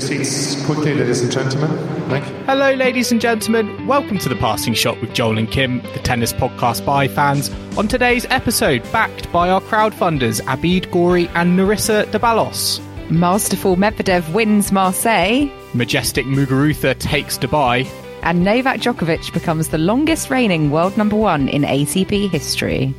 your seats quickly, ladies and gentlemen. Thank you. Hello, ladies and gentlemen. Welcome to the Passing Shot with Joel and Kim, the tennis podcast by fans. On today's episode, backed by our crowdfunders Abid Ghori and Nerissa Debalos. Masterful Medvedev wins Marseille, Majestic Muguruza takes Dubai. and Novak Djokovic becomes the longest reigning world number one in ATP history.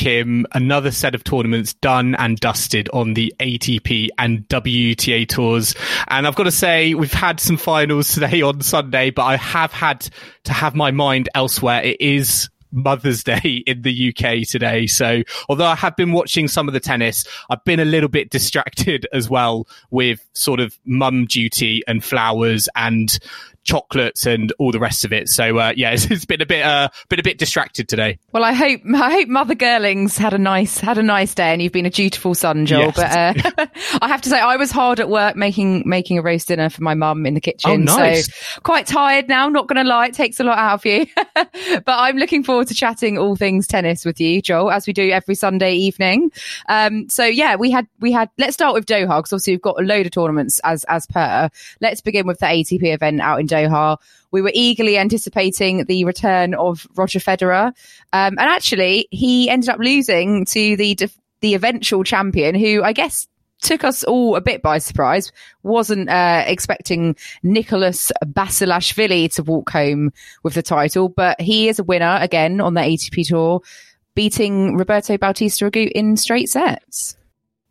Kim, another set of tournaments done and dusted on the ATP and WTA tours. And I've got to say, we've had some finals today on Sunday, but I have had to have my mind elsewhere. It is Mother's Day in the UK today. So although I have been watching some of the tennis, I've been a little bit distracted as well with sort of mum duty and flowers and chocolates and all the rest of it. So uh, yeah, it's, it's been a bit uh, been a bit distracted today. Well, I hope I hope Mother Girlings had a nice had a nice day, and you've been a dutiful son, Joel. Yes. But uh, I have to say, I was hard at work making making a roast dinner for my mum in the kitchen. Oh, nice. So quite tired now. Not going to lie, it takes a lot out of you. but I'm looking forward to chatting all things tennis with you, Joel, as we do every Sunday evening. Um, so yeah, we had we had. Let's start with Doha because obviously we've got a load of tournaments as as per. Let's begin with the ATP event out in Doha. We were eagerly anticipating the return of Roger Federer, um, and actually he ended up losing to the the eventual champion, who I guess took us all a bit by surprise. Wasn't uh, expecting Nicholas Basilashvili to walk home with the title, but he is a winner again on the ATP tour, beating Roberto Bautista Agut in straight sets.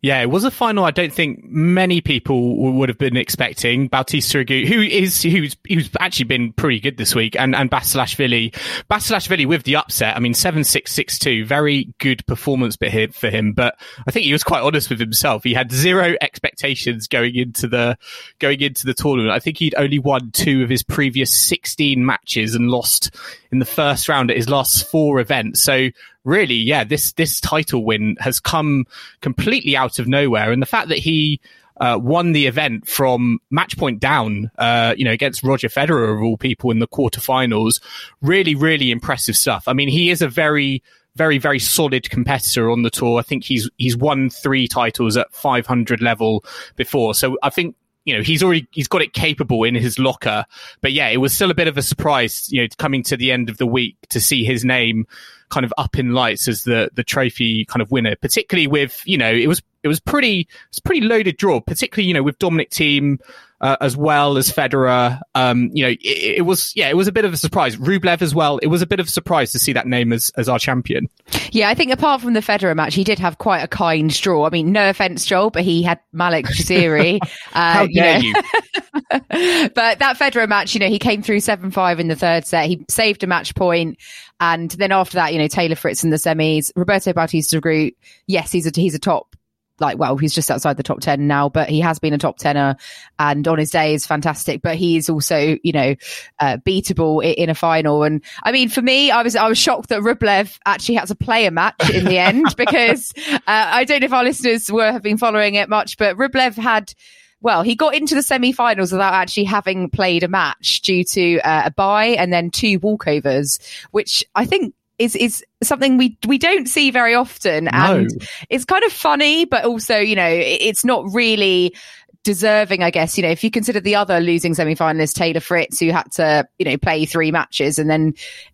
Yeah, it was a final I don't think many people would have been expecting. Bautista Agut, who is who's who's actually been pretty good this week, and and Basilashvili, Basilashvili with the upset. I mean, seven six six two, very good performance bit here for him. But I think he was quite honest with himself. He had zero expectations going into the going into the tournament. I think he'd only won two of his previous sixteen matches and lost in the first round at his last four events. So really, yeah, this this title win has come completely out of nowhere, and the fact that he uh, won the event from match point down, uh, you know, against Roger Federer of all people in the quarterfinals, really, really impressive stuff. I mean, he is a very very very solid competitor on the tour. I think he's he's won three titles at 500 level before. So I think you know he's already he's got it capable in his locker. But yeah, it was still a bit of a surprise, you know, coming to the end of the week to see his name kind of up in lights as the the trophy kind of winner. Particularly with you know it was it was pretty it's pretty loaded draw. Particularly you know with Dominic Thiem. Uh, as well as Federer, um, you know, it, it was yeah, it was a bit of a surprise. Rublev as well. It was a bit of a surprise to see that name as as our champion. Yeah, I think apart from the Federer match, he did have quite a kind draw. I mean, no offense, Joel, but he had Malek Jaziri. uh, How dare know. you? but that Federer match, you know, he came through 7 5 in the third set. He saved a match point. And then after that, you know, Taylor Fritz in the semis, Roberto Bautista Agut. Yes, he's a, he's a top, like, well, he's just outside the top 10 now, but he has been a top tenner and on his day is fantastic, but he is also, you know, uh, beatable in, in a final. And I mean, for me, I was, I was shocked that Rublev actually had to play a match in the end because, uh, I don't know if our listeners were, have been following it much, but Rublev had, well, he got into the semi-finals without actually having played a match due to uh, a bye and then two walkovers, which I think is is something we we don't see very often, and it's kind of funny, but also you know it's not really deserving, I guess. You know, if you consider the other losing semi-finalist Taylor Fritz, who had to you know play three matches, and then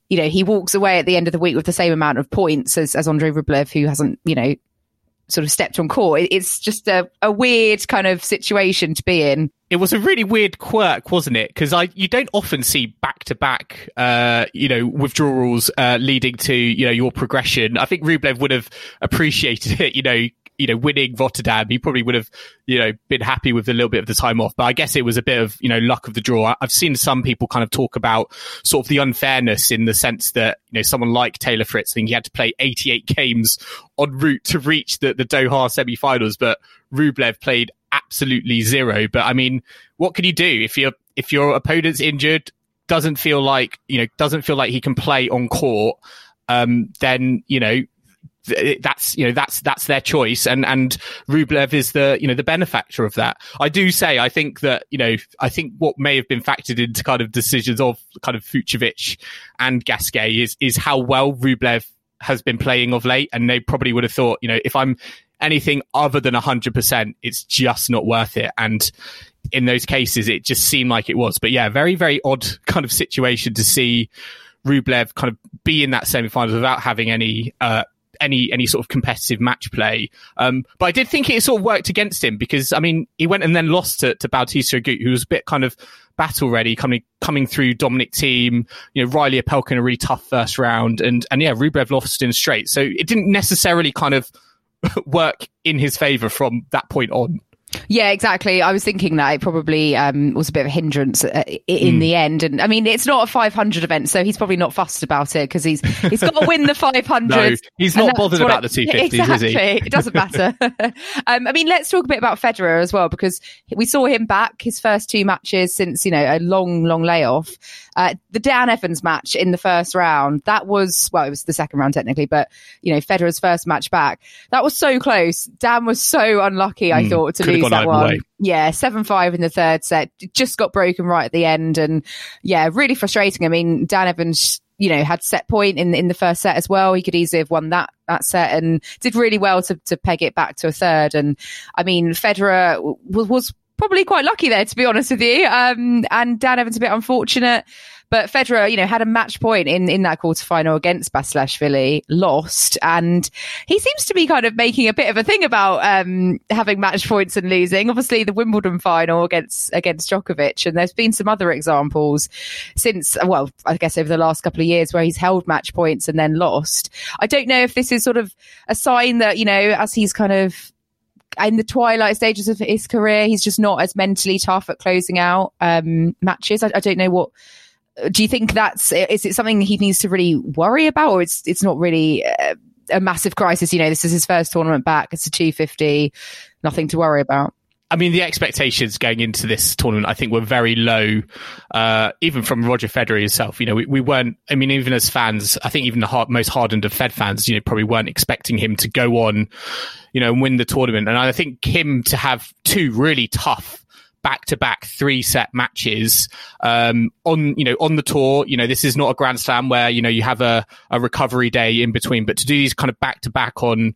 you know he walks away at the end of the week with the same amount of points as as Andrei Rublev, who hasn't you know sort of stepped on court. It's just a, a weird kind of situation to be in. It was a really weird quirk, wasn't it? Because I you don't often see back to back, uh, you know, withdrawals uh, leading to you know your progression. I think Rublev would have appreciated it, you know. you know, winning Rotterdam, he probably would have, you know, been happy with a little bit of the time off. But I guess it was a bit of, you know, luck of the draw. I've seen some people kind of talk about sort of the unfairness in the sense that, you know, someone like Taylor Fritz, I think he had to play 88 games en route to reach the, the Doha semi-finals, but Rublev played absolutely zero. But I mean, what can you do if your if your opponent's injured, doesn't feel like, you know, doesn't feel like he can play on court, um, then, you know, that's you know that's that's their choice and and Rublev is the you know the benefactor of that. I do say I think that you know I think what may have been factored into kind of decisions of kind of Fucsovics and Gasquet is is how well Rublev has been playing of late and they probably would have thought you know if I'm anything other than 100% it's just not worth it and in those cases it just seemed like it was but yeah very very odd kind of situation to see Rublev kind of be in that semi-finals without having any uh, any any sort of competitive match play. Um, but I did think it sort of worked against him because I mean he went and then lost to, to Bautista Agut, who was a bit kind of battle ready coming coming through Dominic Thiem, you know, Reilly Opelka in a really tough first round and and yeah, Rublev lost in straight. So it didn't necessarily kind of work in his favour from that point on. Yeah, exactly. I was thinking that it probably um, was a bit of a hindrance uh, in mm. the end. And I mean, it's not a 500 event, so he's probably not fussed about it because he's he's got to win the 500. no, he's not bothered about it, the 250s, exactly. is he? it doesn't matter. um, I mean, let's talk a bit about Federer as well because we saw him back his first two matches since you know a long, long layoff. Uh, the Dan Evans match in the first round, that was well, it was the second round technically, but you know Federer's first match back, that was so close. Dan was so unlucky, I mm, thought, to lose that one. Way. Yeah, seven five in the third set, just got broken right at the end, and yeah, really frustrating. I mean, Dan Evans you know, had set point in in the first set as well. He could easily have won that that set and did really well to to peg it back to a third. And I mean, Federer was was probably quite lucky there, to be honest with you. Um, and Dan Evans a bit unfortunate. But Federer, you know, had a match point in, in that quarterfinal against Basilashvili, lost, and he seems to be kind of making a bit of a thing about um, having match points and losing. Obviously, the Wimbledon final against against Djokovic, and there's been some other examples since, well, I guess over the last couple of years where he's held match points and then lost. I don't know if this is sort of a sign that you know, as he's kind of in the twilight stages of his career, he's just not as mentally tough at closing out um, matches. I, I, don't know what. Do you think that's is it something he needs to really worry about, or it's it's not really a, a massive crisis? You know, this is his first tournament back. It's a two fifty, nothing to worry about. I mean, the expectations going into this tournament, I think, were very low, uh, even from Roger Federer himself. You know, we, we weren't, I mean, even as fans, I think even the hard, most hardened of Fed fans, you know, probably weren't expecting him to go on, you know, and win the tournament. And I think him to have two really tough back to back three set matches um, on you know on the tour you know this is not a grand slam where you know you have a, a recovery day in between but to do these kind of back to back on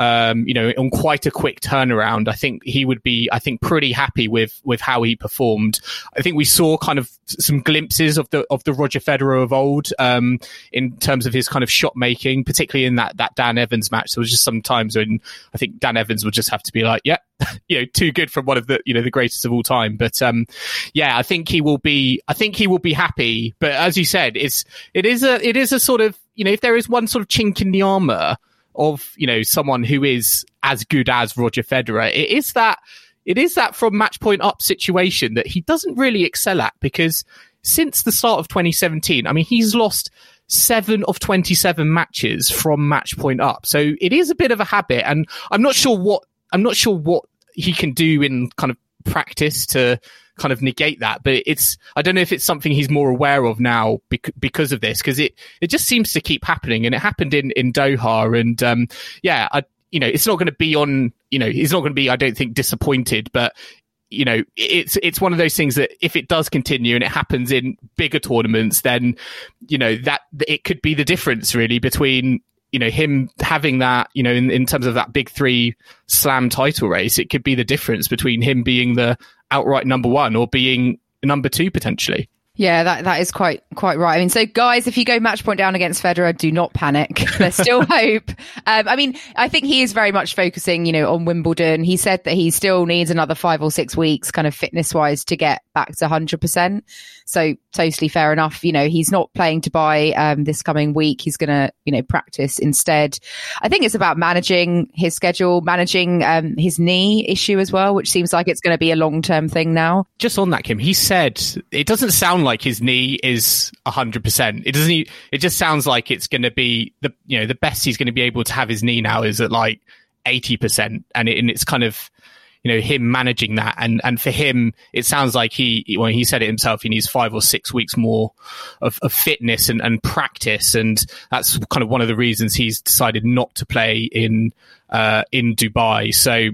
um, you know, on quite a quick turnaround. I think he would be, I think, pretty happy with with how he performed. I think we saw kind of some glimpses of the of the Roger Federer of old um, in terms of his kind of shot making, particularly in that that Dan Evans match. There was just some times when I think Dan Evans would just have to be like, yeah. You know, too good from one of the you know the greatest of all time. But um, yeah, I think he will be. I think he will be happy. But as you said, it's it is a it is a sort of you know if there is one sort of chink in the armor of you know someone who is as good as Roger Federer. It is that it is that from match point up situation that he doesn't really excel at because since the start of 2017, I mean he's lost seven of 27 matches from match point up. So it is a bit of a habit, and I'm not sure what I'm not sure what he can do in kind of practice to kind of negate that. But it's, I don't know if it's something he's more aware of now bec- because of this, because it, it just seems to keep happening. And it happened in, in Doha. And, um, yeah, I, you know, it's not going to be on, you know, he's not going to be, I don't think, disappointed, but you know, it's it's one of those things that if it does continue and it happens in bigger tournaments, then you know that it could be the difference really between you know him having that you know in, in terms of that big three slam title race. It could be the difference between him being the outright number one or being number two potentially. Yeah, that, that is quite quite right. I mean, so guys, if you go match point down against Federer, do not panic. There's still hope. Um, I mean, I think he is very much focusing, you know, on Wimbledon. He said that he still needs another five or six weeks, kind of fitness wise, to get back to 100%. So totally fair enough. You know, he's not playing Dubai um, this coming week. He's going to, you know, practice instead. I think it's about managing his schedule, managing um, his knee issue as well, which seems like it's going to be a long term thing now. Just on that, Kim, he said it doesn't sound like his knee is 100%. It doesn't, it just sounds like it's going to be the, you know, the best he's going to be able to have his knee now is at like 80%. And, it, and it's kind of, you know him managing that. And and for him it sounds like he when he said it himself he needs five or six weeks more of, of fitness and, and practice. And that's kind of one of the reasons he's decided not to play in uh, in Dubai. So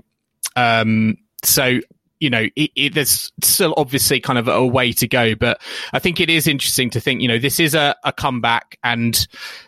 um so you know, it, it, there's still obviously kind of a way to go, but I think it is interesting to think, you know, this is a, a comeback and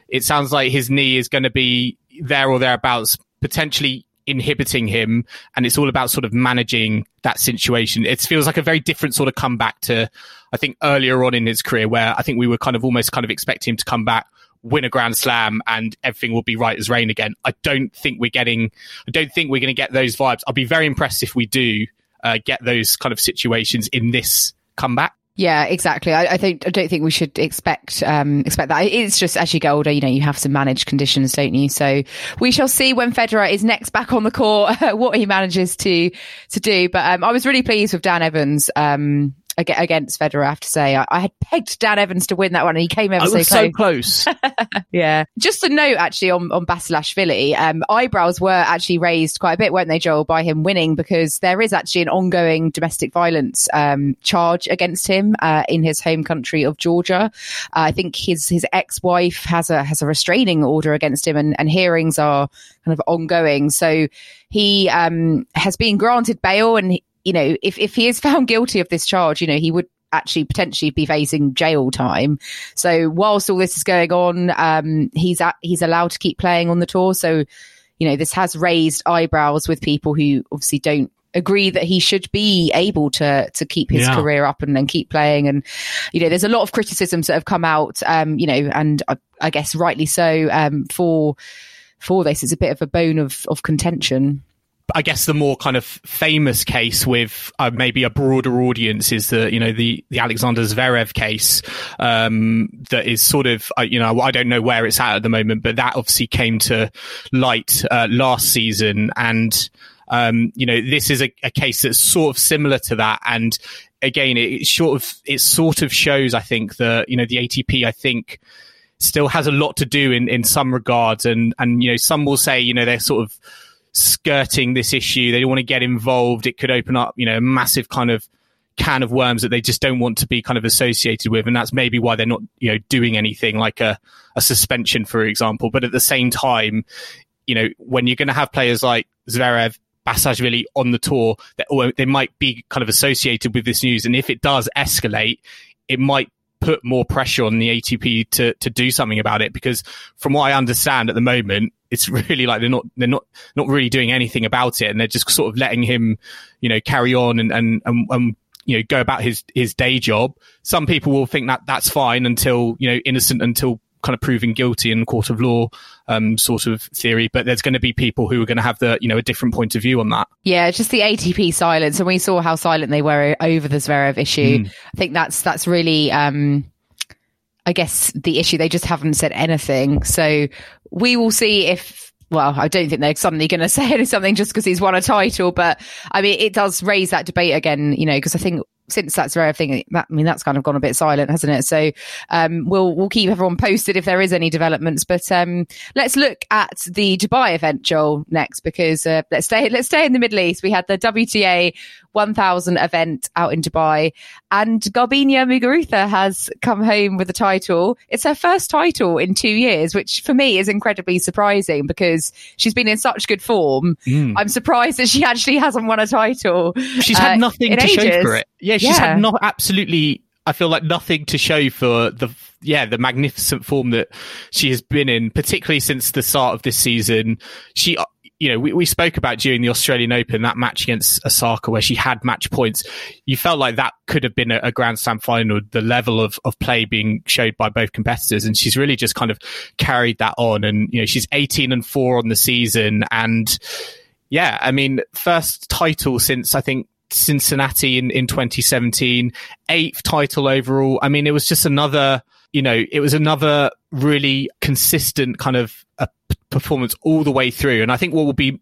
it sounds like his knee is going to be there or thereabouts, potentially inhibiting him and it's all about sort of managing that situation. It feels like a very different sort of comeback to, I think earlier on in his career where I think we were kind of almost kind of expecting him to come back, win a grand slam and everything will be right as rain again. I don't think we're getting, I don't think we're going to get those vibes. I'll be very impressed if we do uh, get those kind of situations in this comeback. Yeah, exactly. I, I, think I don't think we should expect um, expect that. It's just as you get older, you know, you have to manage conditions, don't you? So we shall see when Federer is next back on the court what he manages to to do. But um, I was really pleased with Dan Evans. Um, against Federer, I have to say. I, I, had pegged Dan Evans to win that one and he came ever so close. so close. yeah. Just a note actually on, on Basilashvili, um, eyebrows were actually raised quite a bit, weren't they, Joel, by him winning because there is actually an ongoing domestic violence, um, charge against him, uh, in his home country of Georgia. Uh, I think his, his ex-wife has a, has a restraining order against him and, and hearings are kind of ongoing. So he, um, has been granted bail and he, you know, if, if he is found guilty of this charge, you know, he would actually potentially be facing jail time. So whilst all this is going on, um, he's at, he's allowed to keep playing on the tour. So, you know, this has raised eyebrows with people who obviously don't agree that he should be able to to keep his yeah. career up and then keep playing and you know there's a lot of criticisms that have come out um you know and I, I guess rightly so um for for this it's a bit of a bone of of contention I guess the more kind of famous case with uh, maybe a broader audience is the you know the the Alexander Zverev case um, that is sort of uh, you know I don't know where it's at at the moment, but that obviously came to light uh, last season, and um, you know this is a, a, case that's sort of similar to that, and again it sort of it sort of shows I think the you know the ATP I think still has a lot to do in in some regards, and and you know some will say you know they're sort of skirting this issue. They don't want to get involved. It could open up, you know, a massive kind of can of worms that they just don't want to be kind of associated with. And that's maybe why they're not, you know, doing anything like a, a suspension, for example. But at the same time, you know, when you're going to have players like Zverev, Basilashvili on the tour, that they might be kind of associated with this news. And if it does escalate, it might put more pressure on the ATP to to do something about it because from what I understand at the moment it's really like they're not they're not not really doing anything about it. And they're just sort of letting him you know carry on and and and, and you know go about his his day job. Some people will think that that's fine until you know innocent until kind of proven guilty in court of law um, sort of theory, but there's going to be people who are going to have the you know a different point of view on that. Yeah, just the ATP silence, and we saw how silent they were over the Zverev issue. Mm. I think that's that's really. Um, I guess the issue they just haven't said anything. So we will see if well, I don't think they're suddenly going to say something just because he's won a title, but I mean, it does raise that debate again, you know, because I think since that's rare thing, that, I mean, that's kind of gone a bit silent, hasn't it? So, um, we'll, we'll keep everyone posted if there is any developments, but, um, let's look at the Dubai event, Joel, next, because, uh, let's stay, let's stay in the Middle East. We had the WTA 1000 event out in Dubai and Garbiñe Muguruza has come home with a title. It's her first title in two years, which for me is incredibly surprising because she's been in such good form. Mm. I'm surprised that she actually hasn't won a title. She's had uh, nothing to ages. show for it. Yeah, she's yeah. had not absolutely I feel like nothing to show for the yeah the magnificent form that she has been in, particularly since the start of this season. She you know, we, we spoke about during the Australian Open, that match against Osaka where she had match points. You felt like that could have been a, a Grand Slam final, the level of, of play being showed by both competitors. And she's really just kind of carried that on. And, you know, she's 18 and four on the season. And yeah, I mean, first title since I think Cincinnati in, in 2017, eighth title overall. I mean, it was just another, you know, it was another really consistent kind of a performance all the way through. And I think what will be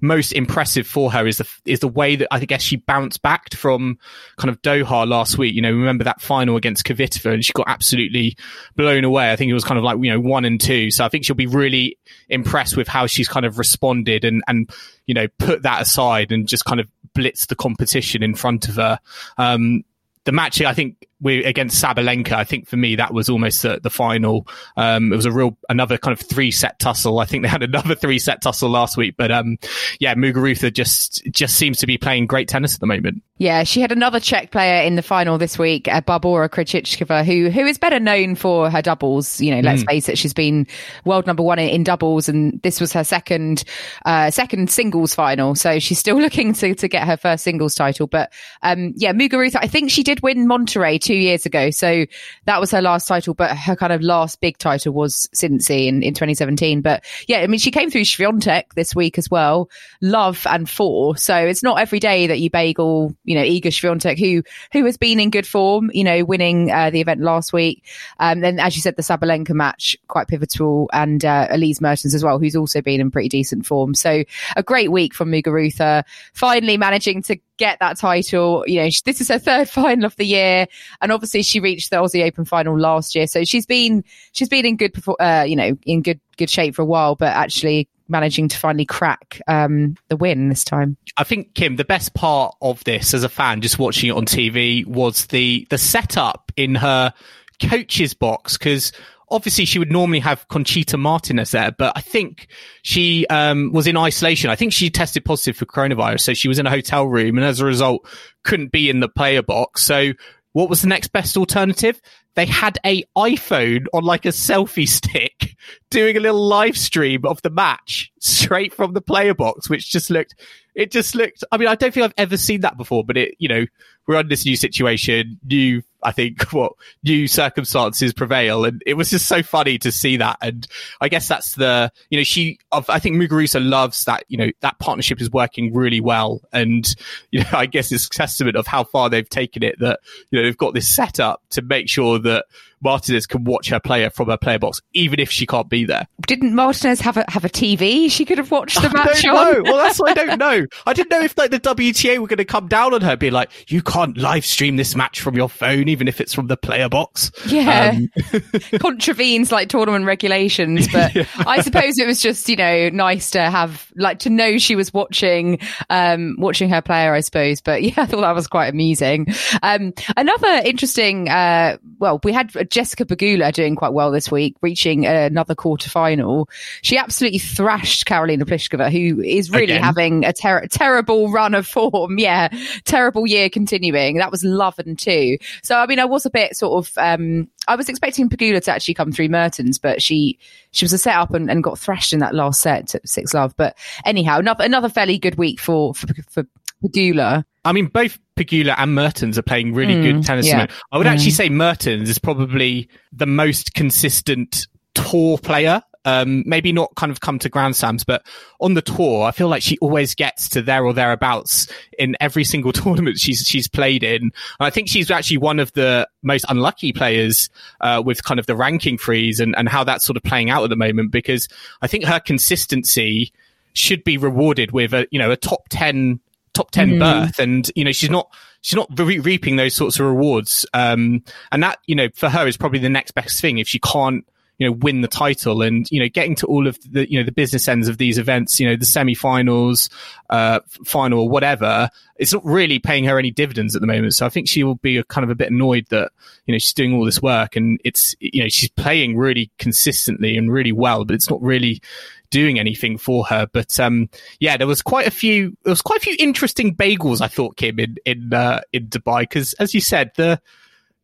most impressive for her is the is the way that I guess she bounced back from kind of Doha last week. You know, remember that final against Kvitova, and she got absolutely blown away. I think it was kind of like you know one and two. So I think she'll be really impressed with how she's kind of responded and and you know put that aside and just kind of blitz the competition in front of her. Um, the match, I think, we against Sabalenka, I think for me that was almost the, the final. Um, it was a real another kind of three set tussle. I think they had another three set tussle last week, but um, yeah, Muguruza just just seems to be playing great tennis at the moment. Yeah, she had another Czech player in the final this week, uh, Barbora Krejcikova, who who is better known for her doubles. You know, let's mm. face it, she's been world number one in, in doubles, and this was her second uh, second singles final. So she's still looking to to get her first singles title. But um, yeah, Muguruza, I think she did win Monterrey two years ago. So that was her last title, but her kind of last big title was Cincy in, in 2017. But yeah, I mean, she came through Swiatek this week as well, love and four. So it's not every day that you bagel, you know, Iga Swiatek, who, who has been in good form, you know, winning uh, the event last week. Um, then, as you said, the Sabalenka match, quite pivotal, and uh, Elise Mertens as well, who's also been in pretty decent form. So a great week from Muguruza, finally managing to get that title. You know, this is her third final of the year, and obviously she reached the Aussie Open final last year, so she's been she's been in good, uh, you know, in good good shape for a while, but actually managing to finally crack um, the win this time. I think Kim, the best part of this as a fan, just watching it on TV, was the the setup in her coach's box because obviously she would normally have Conchita Martinez there, but I think she um, was in isolation. I think she tested positive for coronavirus, so she was in a hotel room and as a result couldn't be in the player box. So what was the next best alternative? They had a iPhone on like a selfie stick doing a little live stream of the match straight from the player box, which just looked, it just looked, I mean, I don't think I've ever seen that before, but it, you know, we're in this new situation, new I think what new circumstances prevail. And it was just so funny to see that. And I guess that's the, you know, she, I think Muguruza loves that, you know, that partnership is working really well. And, you know, I guess it's testament of how far they've taken it that, you know, they've got this set up to make sure that Martinez can watch her player from her player box, even if she can't be there. Didn't Martinez have a have a TV she could have watched the match on? Well, that's what I don't know. I didn't know if like the WTA were going to come down on her, be like, "You can't live stream this match from your phone, even if it's from the player box." Yeah, um. contravenes like tournament regulations. But yeah. I suppose it was just you know nice to have like to know she was watching um watching her player. I suppose, but yeah, I thought that was quite amusing. Um, another interesting. Uh, well, we had Jessica Pegula doing quite well this week, reaching another quarter final. She absolutely thrashed Karolina Pliskova, who is really Again. having a ter- terrible run of form. Yeah, terrible year continuing. That was love and two. So, I mean, I was a bit sort of, um, I was expecting Pagula to actually come through Mertens, but she she was a set up and, and got thrashed in that last set six love. But anyhow, another another fairly good week for for, for Pegula. I mean, both Pegula and Mertens are playing really mm, good tennis. Yeah. I would mm. actually say Mertens is probably the most consistent tour player. Um, maybe not kind of come to Grand Slams, but on the tour, I feel like she always gets to there or thereabouts in every single tournament she's she's played in. And I think she's actually one of the most unlucky players uh, with kind of the ranking freeze and, and how that's sort of playing out at the moment because I think her consistency should be rewarded with a you know a top ten top 10 mm. berth and you know she's not she's not re- reaping those sorts of rewards. Um and that you know for her is probably the next best thing. If she can't you know win the title and you know getting to all of the you know the business ends of these events you know the semi-finals uh final or whatever it's not really paying her any dividends at the moment. So i think she will be a, kind of a bit annoyed that you know she's doing all this work and it's you know she's playing really consistently and really well but it's not really doing anything for her. But um, yeah, there was quite a few. There was quite a few interesting bagels. I thought Kim in in uh, in Dubai because, as you said, the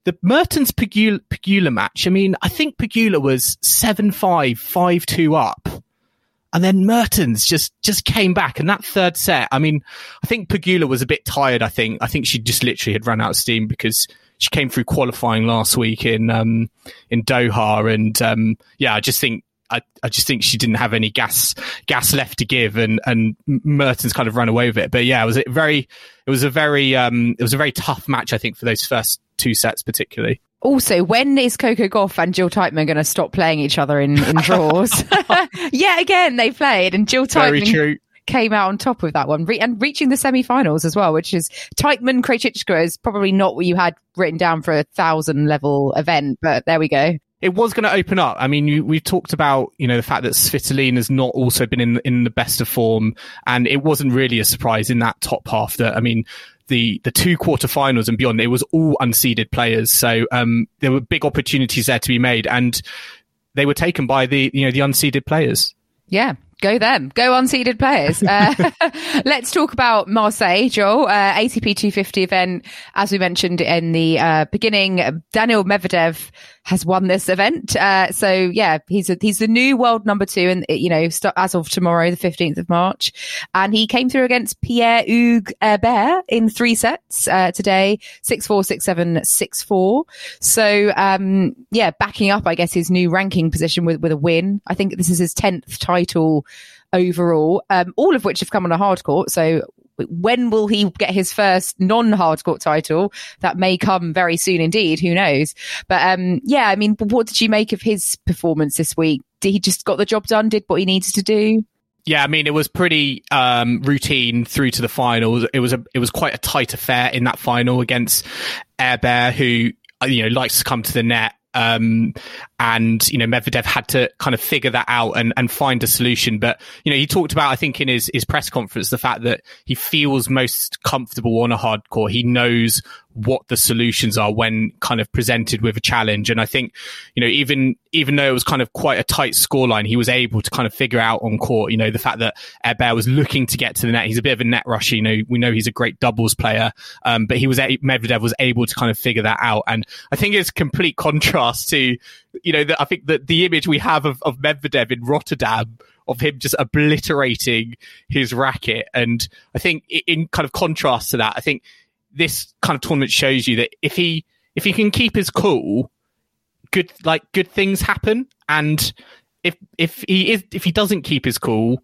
the Mertens Pegula, match. I mean, I think Pegula was seven five five two up. And then Mertens just, just came back. And that third set, I mean, I think Pegula was a bit tired. I think, I think she just literally had run out of steam because she came through qualifying last week in, um, in Doha. And, um, yeah, I just think, I, I just think she didn't have any gas gas left to give, and and Mertens kind of ran away with it. But yeah, it was a very it was a very um it was a very tough match. I think for those first two sets particularly. Also, when is Coco Gauff and Jill Teichmann going to stop playing each other in, in draws? yeah, again, they played and Jill Teichmann came out on top of that one re- and reaching the semi-finals as well, which is Teichmann Krejcikova is probably not what you had written down for a thousand level event, but there we go it was going to open up. I mean, you, we've talked about, you know, the fact that Svitolina has not also been in, in the best of form. And it wasn't really a surprise in that top half that, I mean, the the two quarterfinals and beyond, it was all unseeded players. So um, there were big opportunities there to be made, and they were taken by the you know the unseeded players. Yeah, go them. Go unseeded players. Uh, let's talk about Marseille, Joel. Uh, ATP 250 event, as we mentioned in the uh, beginning. Daniel Medvedev has won this event. Uh, so yeah, he's a, he's the new world number two, and you know, as of tomorrow, the 15th of March, and he came through against Pierre Hugues Herbert in three sets uh, today, six four, six seven, six four. So um, yeah, backing up, I guess, his new ranking position with with a win. I think this is his 10th title overall, um, all of which have come on a hard court. So when will he get his first non-hard court title? That may come very soon indeed. Who knows? But um, yeah, I mean, what did you make of his performance this week? Did he just got the job done? Did what he needed to do? Yeah, I mean, it was pretty um, routine through to the final. It was a it was quite a tight affair in that final against Air Bear, who you know likes to come to the net um, and, you know, Medvedev had to kind of figure that out and, and find a solution. But, you know, he talked about, I think in his, his press conference, the fact that he feels most comfortable on a hard court. He knows what the solutions are when kind of presented with a challenge. And I think, you know, even, even though it was kind of quite a tight scoreline, he was able to kind of figure out on court, you know, the fact that Herbert was looking to get to the net. He's a bit of a net rusher. You know, we know he's a great doubles player. Um, but he was, Medvedev was able to kind of figure that out. And I think it's complete contrast to, you know, the, I think that the image we have of, of Medvedev in Rotterdam of him just obliterating his racket. And I think in kind of contrast to that, I think this kind of tournament shows you that if he if he can keep his cool, good like good things happen. And if if he is if he doesn't keep his cool,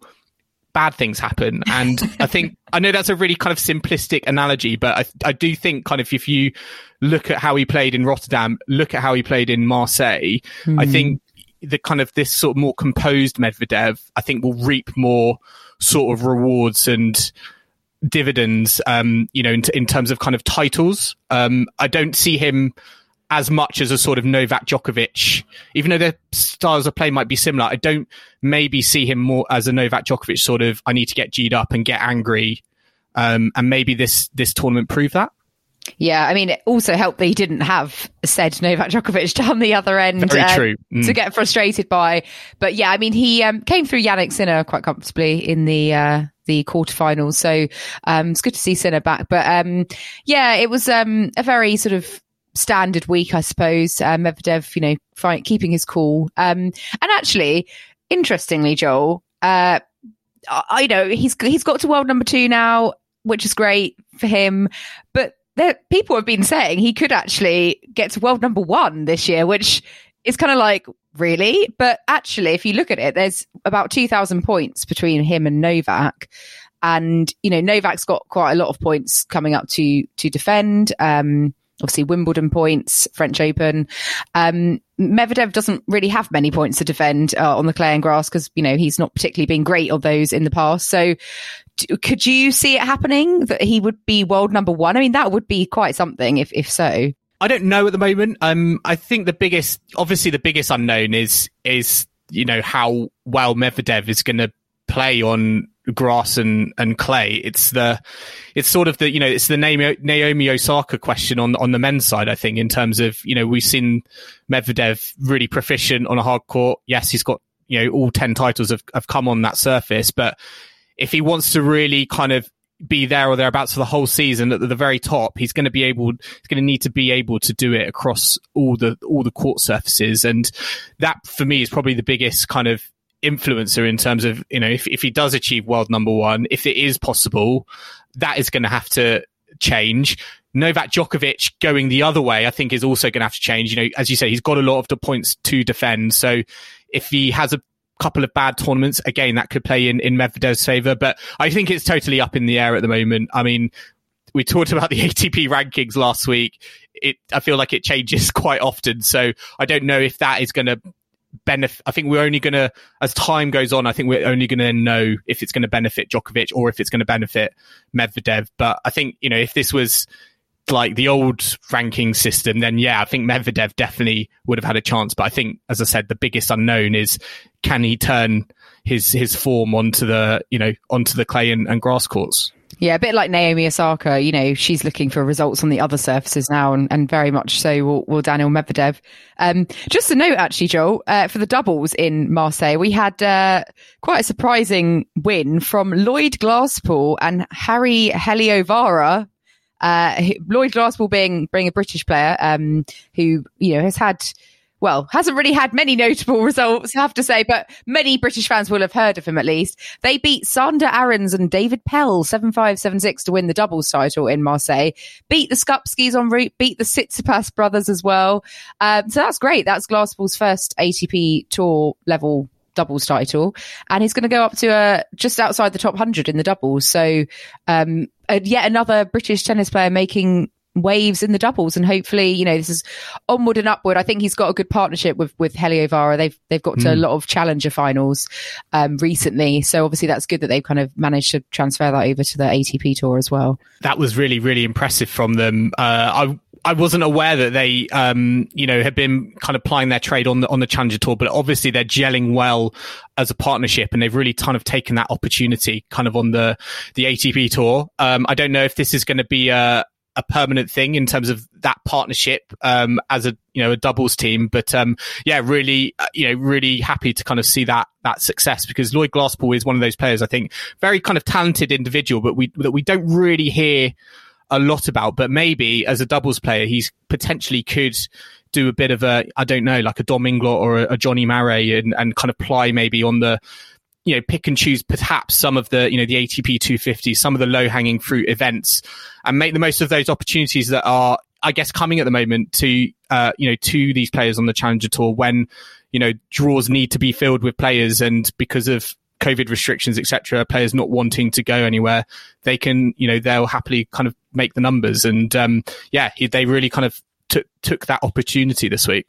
bad things happen. And I think I know that's a really kind of simplistic analogy, but I, I do think kind of if you look at how he played in Rotterdam, look at how he played in Marseille, mm. I hmm. think the kind of this sort of more composed Medvedev, I think will reap more sort of rewards and dividends, um, you know, in, in, terms of kind of titles. Um, I don't see him as much as a sort of Novak Djokovic, even though their styles of play might be similar. I don't maybe see him more as a Novak Djokovic sort of, I need to get G'd up and get angry. Um, and maybe this, this tournament proved that. Yeah, I mean, it also helped that he didn't have said Novak Djokovic down the other end Very uh, true. Mm. to get frustrated by. But yeah, I mean, he um, came through Jannik Sinner quite comfortably in the uh, the quarterfinals. So um, it's good to see Sinner back. But um, yeah, it was um, a very sort of standard week, I suppose. Uh, Medvedev, you know, fight, keeping his cool. Um, and actually, interestingly, Joel, uh, I know he's he's got to world number two now, which is great for him. But there, people have been saying he could actually get to world number one this year, which is kind of like really. But actually, if you look at it, there's about two thousand points between him and Novak. And you know Novak's got quite a lot of points coming up to to defend. Um, obviously Wimbledon points, French Open. Um, Medvedev doesn't really have many points to defend uh, on the clay and grass because you know he's not particularly been great on those in the past. So, could you see it happening that he would be world number one? I mean, that would be quite something if if so. I don't know at the moment. Um, I think the biggest, obviously, the biggest unknown is is you know how well Medvedev is going to play on grass and, and clay. It's the, it's sort of the, you know, it's the Naomi Osaka question on, on the men's side, I think, in terms of, you know, we've seen Medvedev really proficient on a hard court. Yes, he's got, you know, all 10 titles have, have come on that surface, but if he wants to really kind of be there or thereabouts for the whole season at the very top, he's going to be able, he's going to need to be able to do it across all the, all the court surfaces. And that for me is probably the biggest kind of influencer in terms of you know if if he does achieve world number one, if it is possible, that is going to have to change. Novak Djokovic going the other way, I think, is also going to have to change. You know, as you say, he's got a lot of the points to defend. So if he has a couple of bad tournaments, again, that could play in, in Medvedev's favor. But I think it's totally up in the air at the moment. I mean, we talked about the ATP rankings last week. It, I feel like it changes quite often. So I don't know if that is going to benefit. I think we're only going to, as time goes on, I think we're only going to know if it's going to benefit Djokovic or if it's going to benefit Medvedev. But I think, you know, if this was like the old ranking system, then yeah, I think Medvedev definitely would have had a chance. But I think, as I said, the biggest unknown is can he turn his his form onto the you know onto the clay and, and grass courts. Yeah, a bit like Naomi Osaka, you know, she's looking for results on the other surfaces now, and, and very much so will, will Daniil Medvedev. Um, just a note, actually, Joel, uh, for the doubles in Marseille, we had uh, quite a surprising win from Lloyd Glasspool and Harri Heliövaara. Uh, Lloyd Glasspool being being a British player um, who you know has had well, hasn't really had many notable results, I have to say, but many British fans will have heard of him at least. They beat Sander Arends and David Pel 7-5, 7-6 to win the doubles title in Marseille. Beat the Skupskis en route, beat the Tsitsipas brothers as well. Um, so that's great. That's Glasspool's first ATP tour level doubles title and he's going to go up to uh, just outside the top 100 in the doubles so um, uh, yet another british tennis player making waves in the doubles. And hopefully you know this is onward and upward. I think he's got a good partnership with with heliövaara they've they've got to mm. a lot of challenger finals um recently. So obviously that's good that they've kind of managed to transfer that over to the atp tour as well. That was really really impressive from them. Uh i I wasn't aware that they, um, you know, had been kind of plying their trade on the on the Challenger Tour, but obviously they're gelling well as a partnership, and they've really kind of taken that opportunity, kind of on the the ATP Tour. Um, I don't know if this is going to be a, a permanent thing in terms of that partnership um, as a you know a doubles team. But um, yeah, really uh, you know really happy to kind of see that that success because Lloyd Glasspool is one of those players I think very kind of talented individual, but we that we don't really hear a lot about. But maybe as a doubles player, he's potentially could do a bit of a I don't know like a Dom Inglot or a, a Jonny Marray and and kind of ply maybe on the you know, pick and choose perhaps some of the, you know, the ATP 250, some of the low hanging fruit events and make the most of those opportunities that are, I guess, coming at the moment to, uh, you know, to these players on the Challenger Tour when, you know, draws need to be filled with players and because of COVID restrictions, etc., players not wanting to go anywhere, they can, you know, they'll happily kind of make the numbers. And, um, yeah, they really kind of took, took that opportunity this week.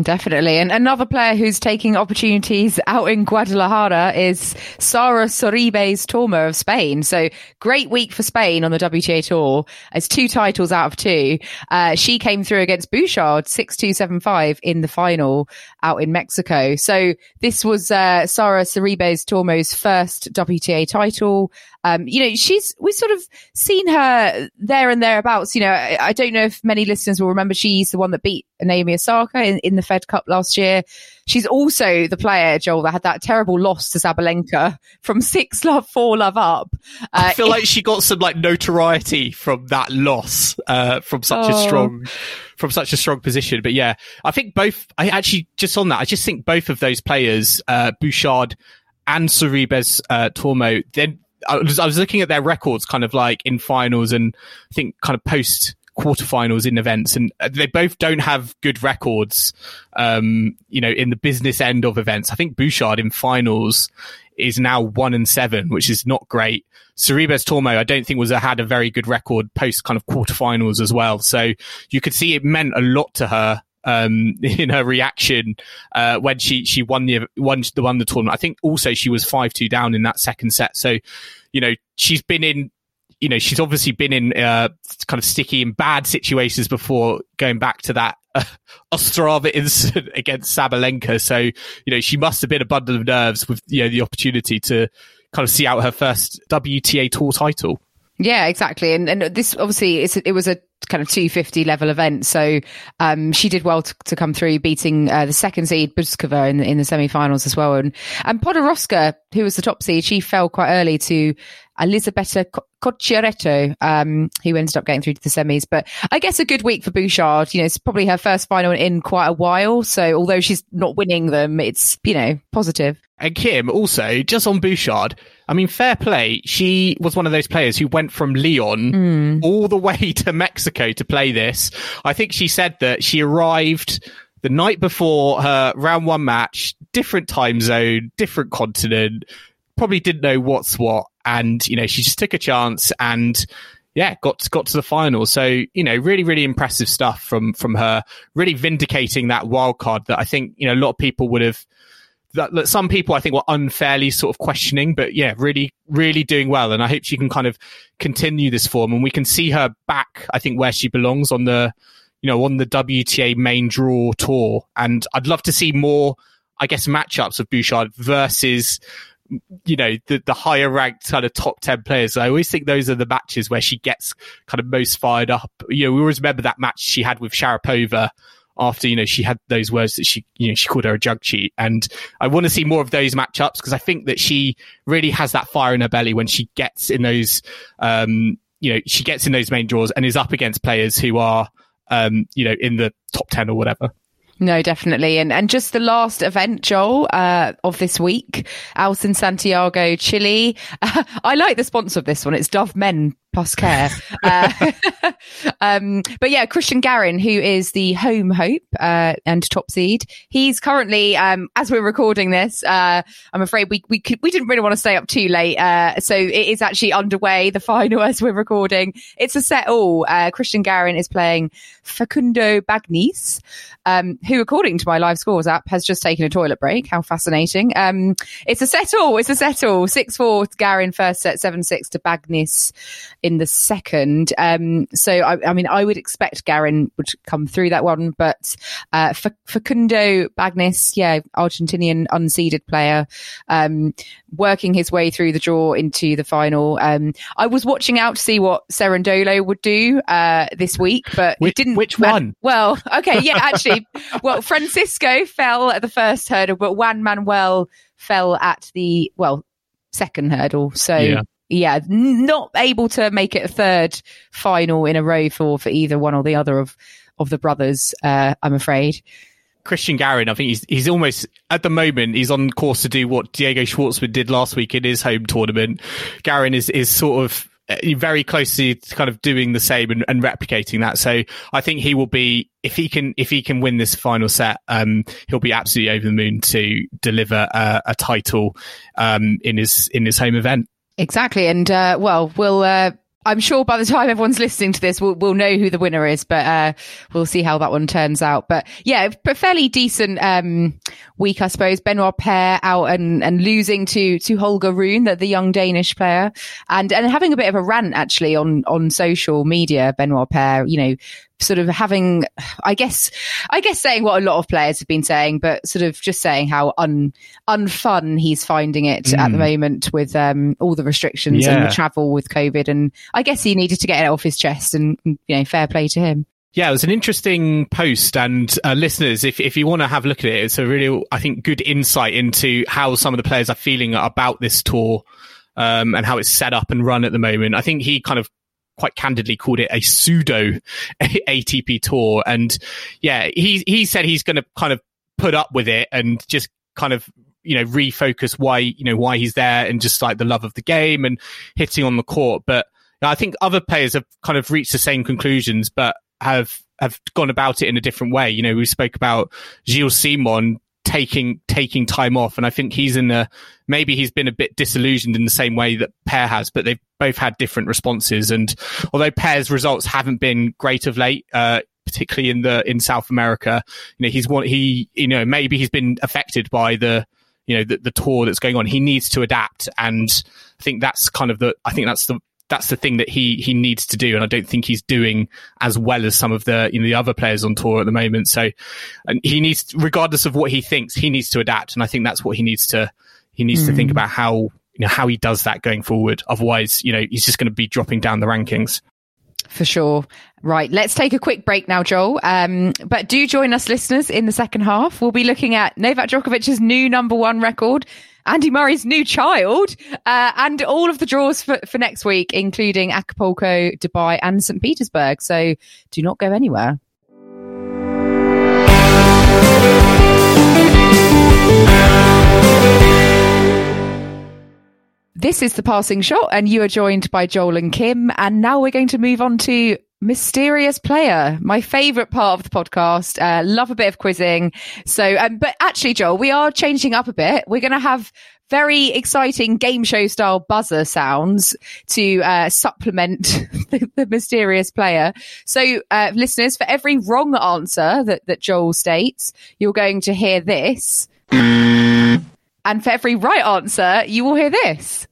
Definitely. And another player who's taking opportunities out in Guadalajara is Sara Sorribes Tormo of Spain. So great week for Spain on the WTA tour. It's two titles out of two. Uh, she came through against Bouchard 6275 in the final out in Mexico. So this was, uh, Sara Sorribes Tormo's first WTA title. Um, you know, she's, we've sort of seen her there and thereabouts. You know, I, I, don't know if many listeners will remember she's the one that beat Naomi Osaka in, in the Fed Cup last year. She's also the player, Joel, that had that terrible loss to Sabalenka from six love, four love up. Uh, I feel like she got some like notoriety from that loss, uh, from such oh. a strong, from such a strong position. But yeah, I think both, I actually just on that, I just think both of those players, uh, Bouchard and Sorribes, uh, Tormo, then I was, I was looking at their records kind of like in finals and I think kind of post quarterfinals in events and they both don't have good records um you know in the business end of events. I think bouchard in finals is now one and seven which is not great. Sorribes Tormo, I don't think was a, had a very good record post kind of quarterfinals as well. So you could see it meant a lot to her um, in her reaction uh, when she she won the won the won the tournament. I think also she was five two down in that second set. So, you know, she's been in. You know, she's obviously been in uh, kind of sticky and bad situations before going back to that uh, Ostrava incident against Sabalenka. So, you know, she must have been a bundle of nerves with, you know, the opportunity to kind of see out her first WTA tour title. Yeah, exactly. And and this obviously it was a kind of 250 level event. So um, she did well to, to come through, beating uh, the second seed Bouzkova in in the semi-finals as well. And and Podoroska, who was the top seed, she fell quite early to Elisabetta Cocciaretto, um, who ended up getting through to the semis. But I guess a good week for Bouchard. You know, it's probably her first final in quite a while. So although she's not winning them, it's, you know, positive. And Kim, also, just on Bouchard, I mean, fair play. She was one of those players who went from Lyon mm. all the way to Mexico to play this. I think she said that she arrived the night before her round one match, different time zone, different continent, probably didn't know what's what. And, you know, she just took a chance and, yeah, got got to the final. So you know, really, really impressive stuff from from her. Really vindicating that wild card that I think you know a lot of people would have that, that some people I think were unfairly sort of questioning, but yeah, really, really doing well. And I hope she can kind of continue this form and we can see her back, I think, where she belongs on the, you know, on the WTA main draw tour. And I'd love to see more, I guess, matchups of Bouchard versus, you know, the, the higher ranked kind of top 10 players. I always think those are the matches where she gets kind of most fired up. You know, we always remember that match she had with Sharapova after you know she had those words that she you know she called her a jug cheat and i want to see more of those matchups because i think that she really has that fire in her belly when she gets in those um you know she gets in those main draws and is up against players who are um you know in the top 10 or whatever no, definitely. And and just the last event, Joel, uh, of this week, Alcin Santiago, Chile. Uh, I like the sponsor of this one. It's Dove Men plus care. uh, um, but yeah, Cristian Garin, who is the home hope uh, and top seed, he's currently, um, as we're recording this, uh, I'm afraid we we could, we didn't really want to stay up too late, uh, so it is actually underway. The final as we're recording, it's a set all. Uh, Cristian Garin is playing Facundo Bagnis, um, who, according to my live scores app, has just taken a toilet break. How fascinating! Um, it's a set all. It's a set all. Six four. Garin first set seven six to Bagnis in the second. Um, so, I, I, mean, I would expect Garin would come through that one, but uh, Facundo Bagnis, yeah, Argentinian unseeded player, um, working his way through the draw into the final. Um, I was watching out to see what Cerundolo would do uh, this week, but which, didn't. Which one? Well, okay, yeah, actually, well, Francisco fell at the first hurdle, but Juan Manuel fell at the well second hurdle. So yeah yeah, not able to make it a third final in a row for, for either one or the other of, of the brothers, uh, I'm afraid. Cristian Garin, I think he's he's almost at the moment he's on course to do what Diego Schwartzman did last week in his home tournament. Garin is is sort of uh, very closely kind of doing the same and, and, replicating that. So I think he will be if he can if he can win this final set, um, he'll be absolutely over the moon to deliver a, a title um, in his in his home event. Exactly. And, uh, well, we'll, uh, I'm sure by the time everyone's listening to this, we'll, we'll know who the winner is, but, uh, we'll see how that one turns out. But yeah, a fairly decent, um, week, I suppose. Benoit Paire out and, and losing to, to Holger Rune, the, the young Danish player and, and having a bit of a rant actually on, on social media, Benoit Paire, you know, sort of having, I guess, I guess saying what a lot of players have been saying, but sort of just saying how un unfun he's finding it mm. at the mm. moment with um, all the restrictions yeah. and the travel with COVID. And I guess he needed to get it off his chest, and you know, fair play to him. Yeah, it was an interesting post, and uh, listeners, if if you want to have a look at it, it's a really, I think, good insight into how some of the players are feeling about this tour. Um, and how it's set up and run at the moment. I think he kind of quite candidly called it a pseudo ATP tour. And yeah, he, he said he's going to kind of put up with it and just kind of, you know, refocus why, you know, why he's there and just like the love of the game and hitting on the court. But I think other players have kind of reached the same conclusions, but have, have gone about it in a different way. You know, we spoke about Gilles Simon taking taking time off, and I think he's in a maybe he's been a bit disillusioned in the same way that Paire has, but they've both had different responses. And although Paire's results haven't been great of late, uh, particularly in the in South America, you know he's one he you know maybe he's been affected by the you know the, the tour that's going on. He needs to adapt, and I think that's kind of the I think that's the that's the thing that he he needs to do, and I don't think he's doing as well as some of the you know the other players on tour at the moment. So, and he needs, regardless of what he thinks, he needs to adapt, and I think that's what he needs to he needs mm. to think hmm. about how you know how he does that going forward. Otherwise, you know, he's just going to be dropping down the rankings. For sure. Right. Let's take a quick break now, Joel. Um, but do join us, listeners, in the second half. We'll be looking at Novak Djokovic's new number one record Andy Murray's new child, uh, and all of the draws for, for next week, including Acapulco, Dubai, and St. Petersburg. So do not go anywhere. This is the passing shot, and you are joined by Joel and Kim. And now we're going to move on to mysterious player, my favorite part of the podcast. Uh, love a bit of quizzing. So, um, but actually, Joel, we are changing up a bit. We're going to have very exciting game show style buzzer sounds to uh, supplement the, the, mysterious player. So, uh, listeners, for every wrong answer that, that Joel states, you're going to hear this. And for every right answer, you will hear this.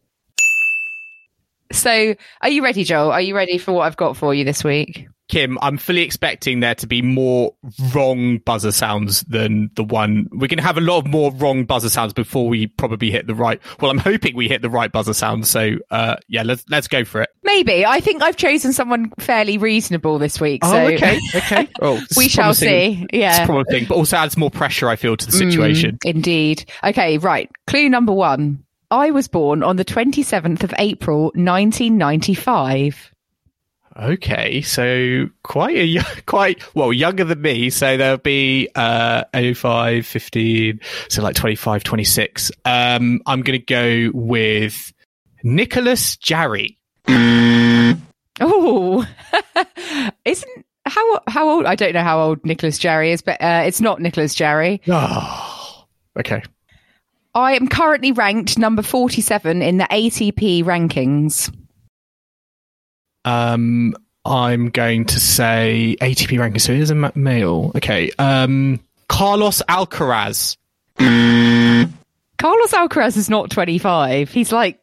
So, are you ready, Joel? Are you ready for what I've got for you this week? Kim, I'm fully expecting there to be more wrong buzzer sounds than the one. We're going to have a lot of more wrong buzzer sounds before we probably hit the right. Well, I'm hoping we hit the right buzzer sound. So, uh, yeah, let's let's go for it. Maybe. I think I've chosen someone fairly reasonable this week. So. Oh, okay, okay. Oh, we shall see. Yeah, it's promising, but also adds more pressure. I feel to the situation. Mm, indeed. Okay, right. Clue number one. I was born on the 27th of April, 1995. Okay, so quite a quite well younger than me. So there'll be uh 05, 15, so like 25, 26. Um, I'm going to go with Nicholas Jarry. Oh, isn't how how old? I don't know how old Nicholas Jarry is, but uh, it's not Nicholas Jarry. Oh, okay. I am currently ranked number 47 in the ATP rankings. Um, I'm going to say ATP rankings. So he is a male. Okay. Um, Carlos Alcaraz. Carlos Alcaraz is not 25. He's like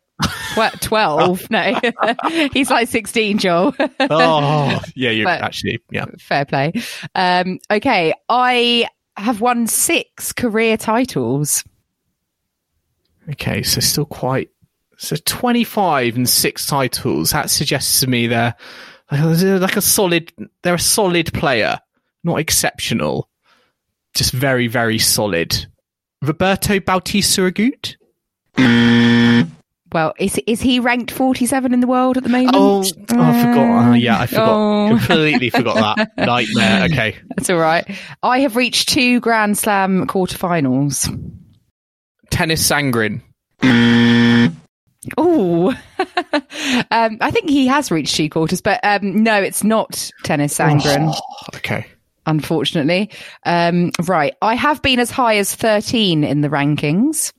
what, 12? no, he's like 16, Joel. oh, yeah, you're actually, yeah. Fair play. Um, okay, I have won six career titles. Okay, so still quite so 25 and six titles. That suggests to me they're like a solid. They're a solid player, not exceptional, just very very solid. Roberto Bautista Agut. Well, is is he ranked 47 in the world at the moment? Oh, oh I forgot. Uh, yeah, I forgot. Oh. Completely forgot that. Nightmare. Okay. That's all right. I have reached two Grand Slam quarterfinals. Tennys Sandgren. Oh, um, I think he has reached two quarters, but um, no, it's not Tennys Sandgren. Oh, okay. Unfortunately. Um, right. I have been as high as 13 in the rankings.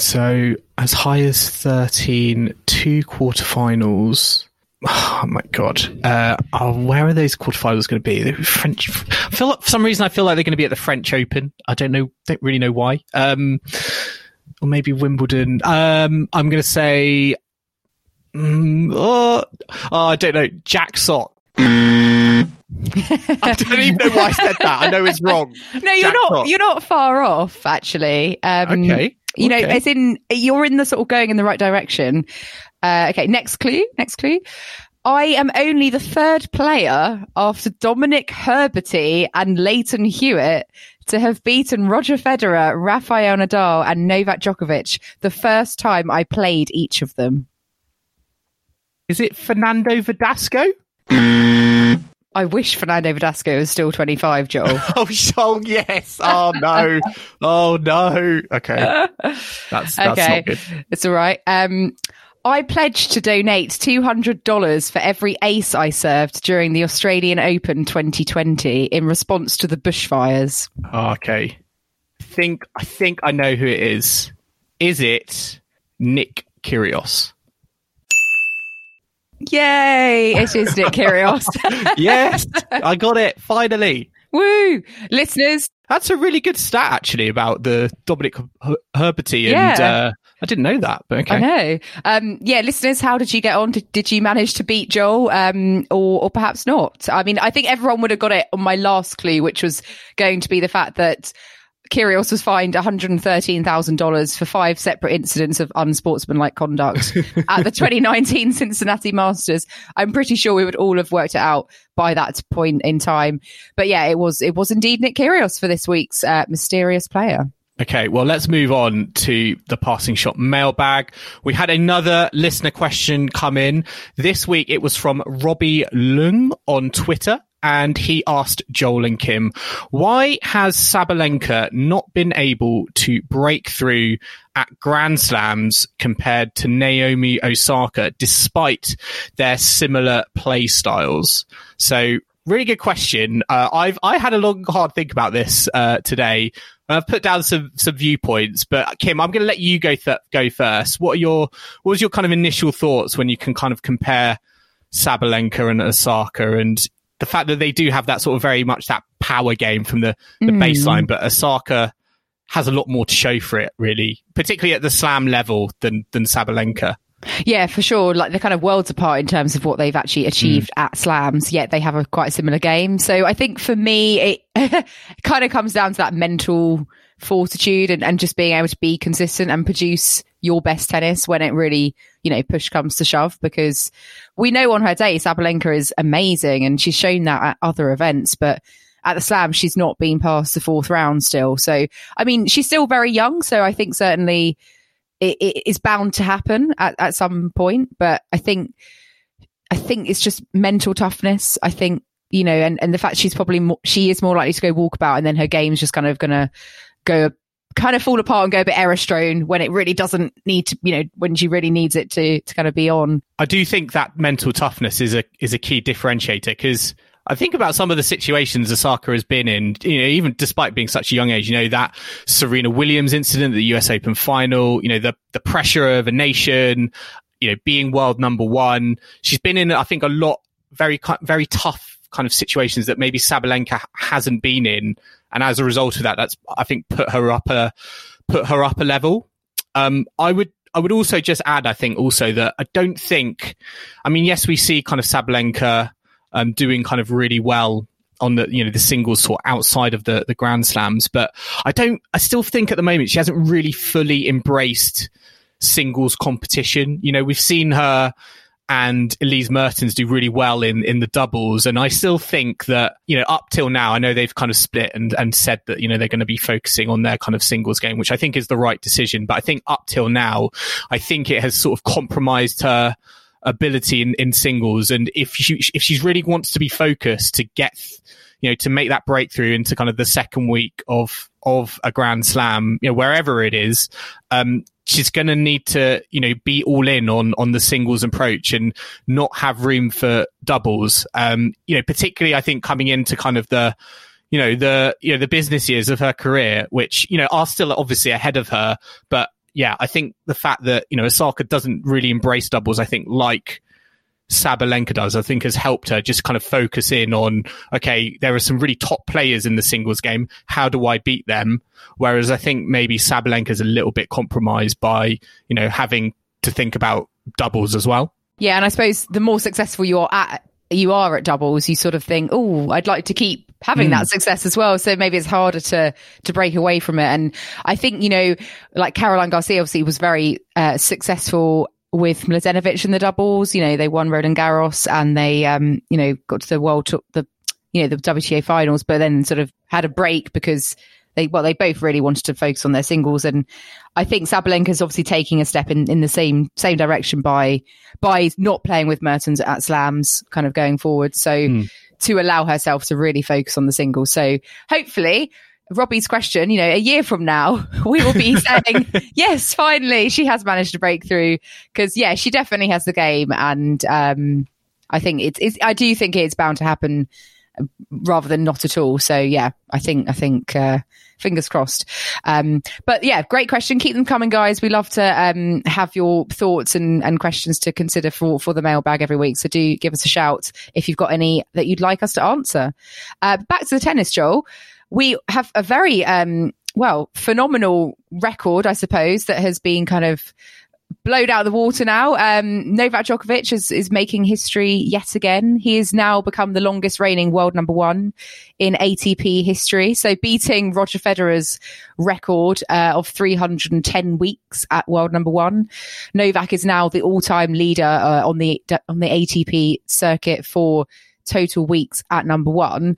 So, as high as 13, two quarterfinals. Oh my god! Uh, oh, where are those quarterfinals going to be? The French. I feel like, for some reason I feel like they're going to be at the French Open. I don't know. Don't really know why. Um, or maybe Wimbledon. Um, I'm going to say. Mm, oh, oh, I don't know. Jack Sock. I don't even know why I said that. I know it's wrong. No, you're Jack not. Sock. You're not far off, actually. Um, okay. You know, as in you're in the sort of going in the right direction. Uh, okay, next clue. Next clue. I am only the third player after Dominik Hrbaty and Lleyton Hewitt to have beaten Roger Federer, Rafael Nadal, and Novak Djokovic the first time I played each of them. Is it Fernando Verdasco? I wish Fernando Verdasco was still 25, Joel. oh, oh, yes. Oh, no. oh, no. Okay. That's, that's okay. not good. It's all right. Um, I pledged to donate $200 for every ace I served during the Australian Open 2020 in response to the bushfires. Okay. I think I think I know who it is. Is it Nick Kyrgios? Yay! It is Nick Kyrgios. yes, I got it finally. Woo! Listeners, that's a really good stat actually about the Dominik Hrbaty and yeah. uh, I didn't know that, but okay. I know. Um, yeah, listeners, how did you get on? Did, did you manage to beat Joel, um, or, or perhaps not? I mean, I think everyone would have got it on my last clue, which was going to be the fact that Kyrgios was fined $113,000 for five separate incidents of unsportsmanlike conduct at the 2019 Cincinnati Masters. I'm pretty sure we would all have worked it out by that point in time. But yeah, it was, it was indeed Nick Kyrgios for this week's uh, mysterious player. Okay, well, let's move on to the passing shot mailbag. We had another listener question come in. This week it was from Robbie Lung on Twitter. And he asked Joel and Kim, why has Sabalenka not been able to break through at Grand Slams compared to Naomi Osaka, despite their similar play styles? So really good question. Uh, I've I had a long, hard think about this uh, today. I've put down some some viewpoints, but Kim, I'm going to let you go th- go first. What are your what was your kind of initial thoughts when you can kind of compare Sabalenka and Osaka, and the fact that they do have that sort of very much that power game from the the mm. baseline, but Osaka has a lot more to show for it, really, particularly at the slam level than than Sabalenka. Yeah, for sure. Like they're kind of worlds apart in terms of what they've actually achieved mm. at slams, yet they have a quite a similar game. So I think for me, it kind of comes down to that mental fortitude and, and just being able to be consistent and produce your best tennis when it really, you know, push comes to shove. Because we know on her day, Sabalenka is amazing and she's shown that at other events, but at the slam, she's not been past the fourth round still. So, I mean, she's still very young. So I think certainly it, is bound to happen at, at some point. But I think, I think it's just mental toughness. I think, you know, and, and the fact she's probably more, she is more likely to go walkabout and then her game's just kind of to go kind of fall apart and go a bit strewn when it really doesn't need to, you know, when she really needs it to, to kind of be on. I do think that mental toughness is a, is a key differentiator because I think about some of the situations Osaka has been in, you know, even despite being such a young age, you know, that Serena Williams incident, the US Open final, you know, the, the pressure of a nation, you know, being world number one. She's been in, I think, a lot very, very tough kind of situations that maybe Sabalenka hasn't been in. And as a result of that, that's, I think, put her up a, put her up a level. Um, I would, I would also just add, I think also that I don't think, I mean, yes, we see kind of Sabalenka, um, doing kind of really well on the you know the singles tour outside of the the grand slams but i don't i still think at the moment she hasn't really fully embraced singles competition you know we've seen her and Elise Mertens do really well in, in the doubles. And I still think that, you know, up till now, I know they've kind of split and, and said that, you know, they're going to be focusing on their kind of singles game, which I think is the right decision. But I think up till now, I think it has sort of compromised her ability in, in singles. And if she, if she's really wants to be focused to get, you know, to make that breakthrough into kind of the second week of, of a grand slam, you know, wherever it is, um, she's going to need to, you know, be all in on, on the singles approach and not have room for doubles. Um, you know, particularly I think coming into kind of the, you know, the, you know, the business years of her career, which, you know, are still obviously ahead of her, but yeah, I think the fact that, you know, Osaka doesn't really embrace doubles, I think like Sabalenka does, I think has helped her just kind of focus in on, okay, there are some really top players in the singles game. How do I beat them? Whereas I think maybe Sabalenka is a little bit compromised by, you know, having to think about doubles as well. Yeah. And I suppose the more successful you are at, you are at doubles, you sort of think, oh, I'd like to keep having mm. that success as well. So maybe it's harder to to break away from it. And I think you know, like Caroline Garcia obviously was very uh, successful with Mladenovic in the doubles. You know, they won Roland Garros and they um you know got to the world to the you know the WTA finals, but then sort of had a break because they well they both really wanted to focus on their singles and I think Sabalenka is obviously taking a step in, in the same same direction by by not playing with Mertens at slams kind of going forward so mm to allow herself to really focus on the singles. So hopefully Robbie's question, you know, a year from now, we will be saying, yes, finally, she has managed to break through. Cause yeah, she definitely has the game. And, um, I think it's, it's, I do think it's bound to happen rather than not at all. So yeah, I think, I think, uh, fingers crossed. Um, but yeah, great question. Keep them coming, guys. We love to, um, have your thoughts and, and questions to consider for, for the mailbag every week. So do give us a shout if you've got any that you'd like us to answer. Uh, back to the tennis, Joel. We have a very, um, well, phenomenal record, I suppose, that has been kind of blowed out of the water now. Um, Novak Djokovic is, is making history yet again. He has now become the longest reigning world number one in ATP history. So beating Roger Federer's record uh, of 310 weeks at world number one. Novak is now the all-time leader uh, on the on the ATP circuit for total weeks at number one.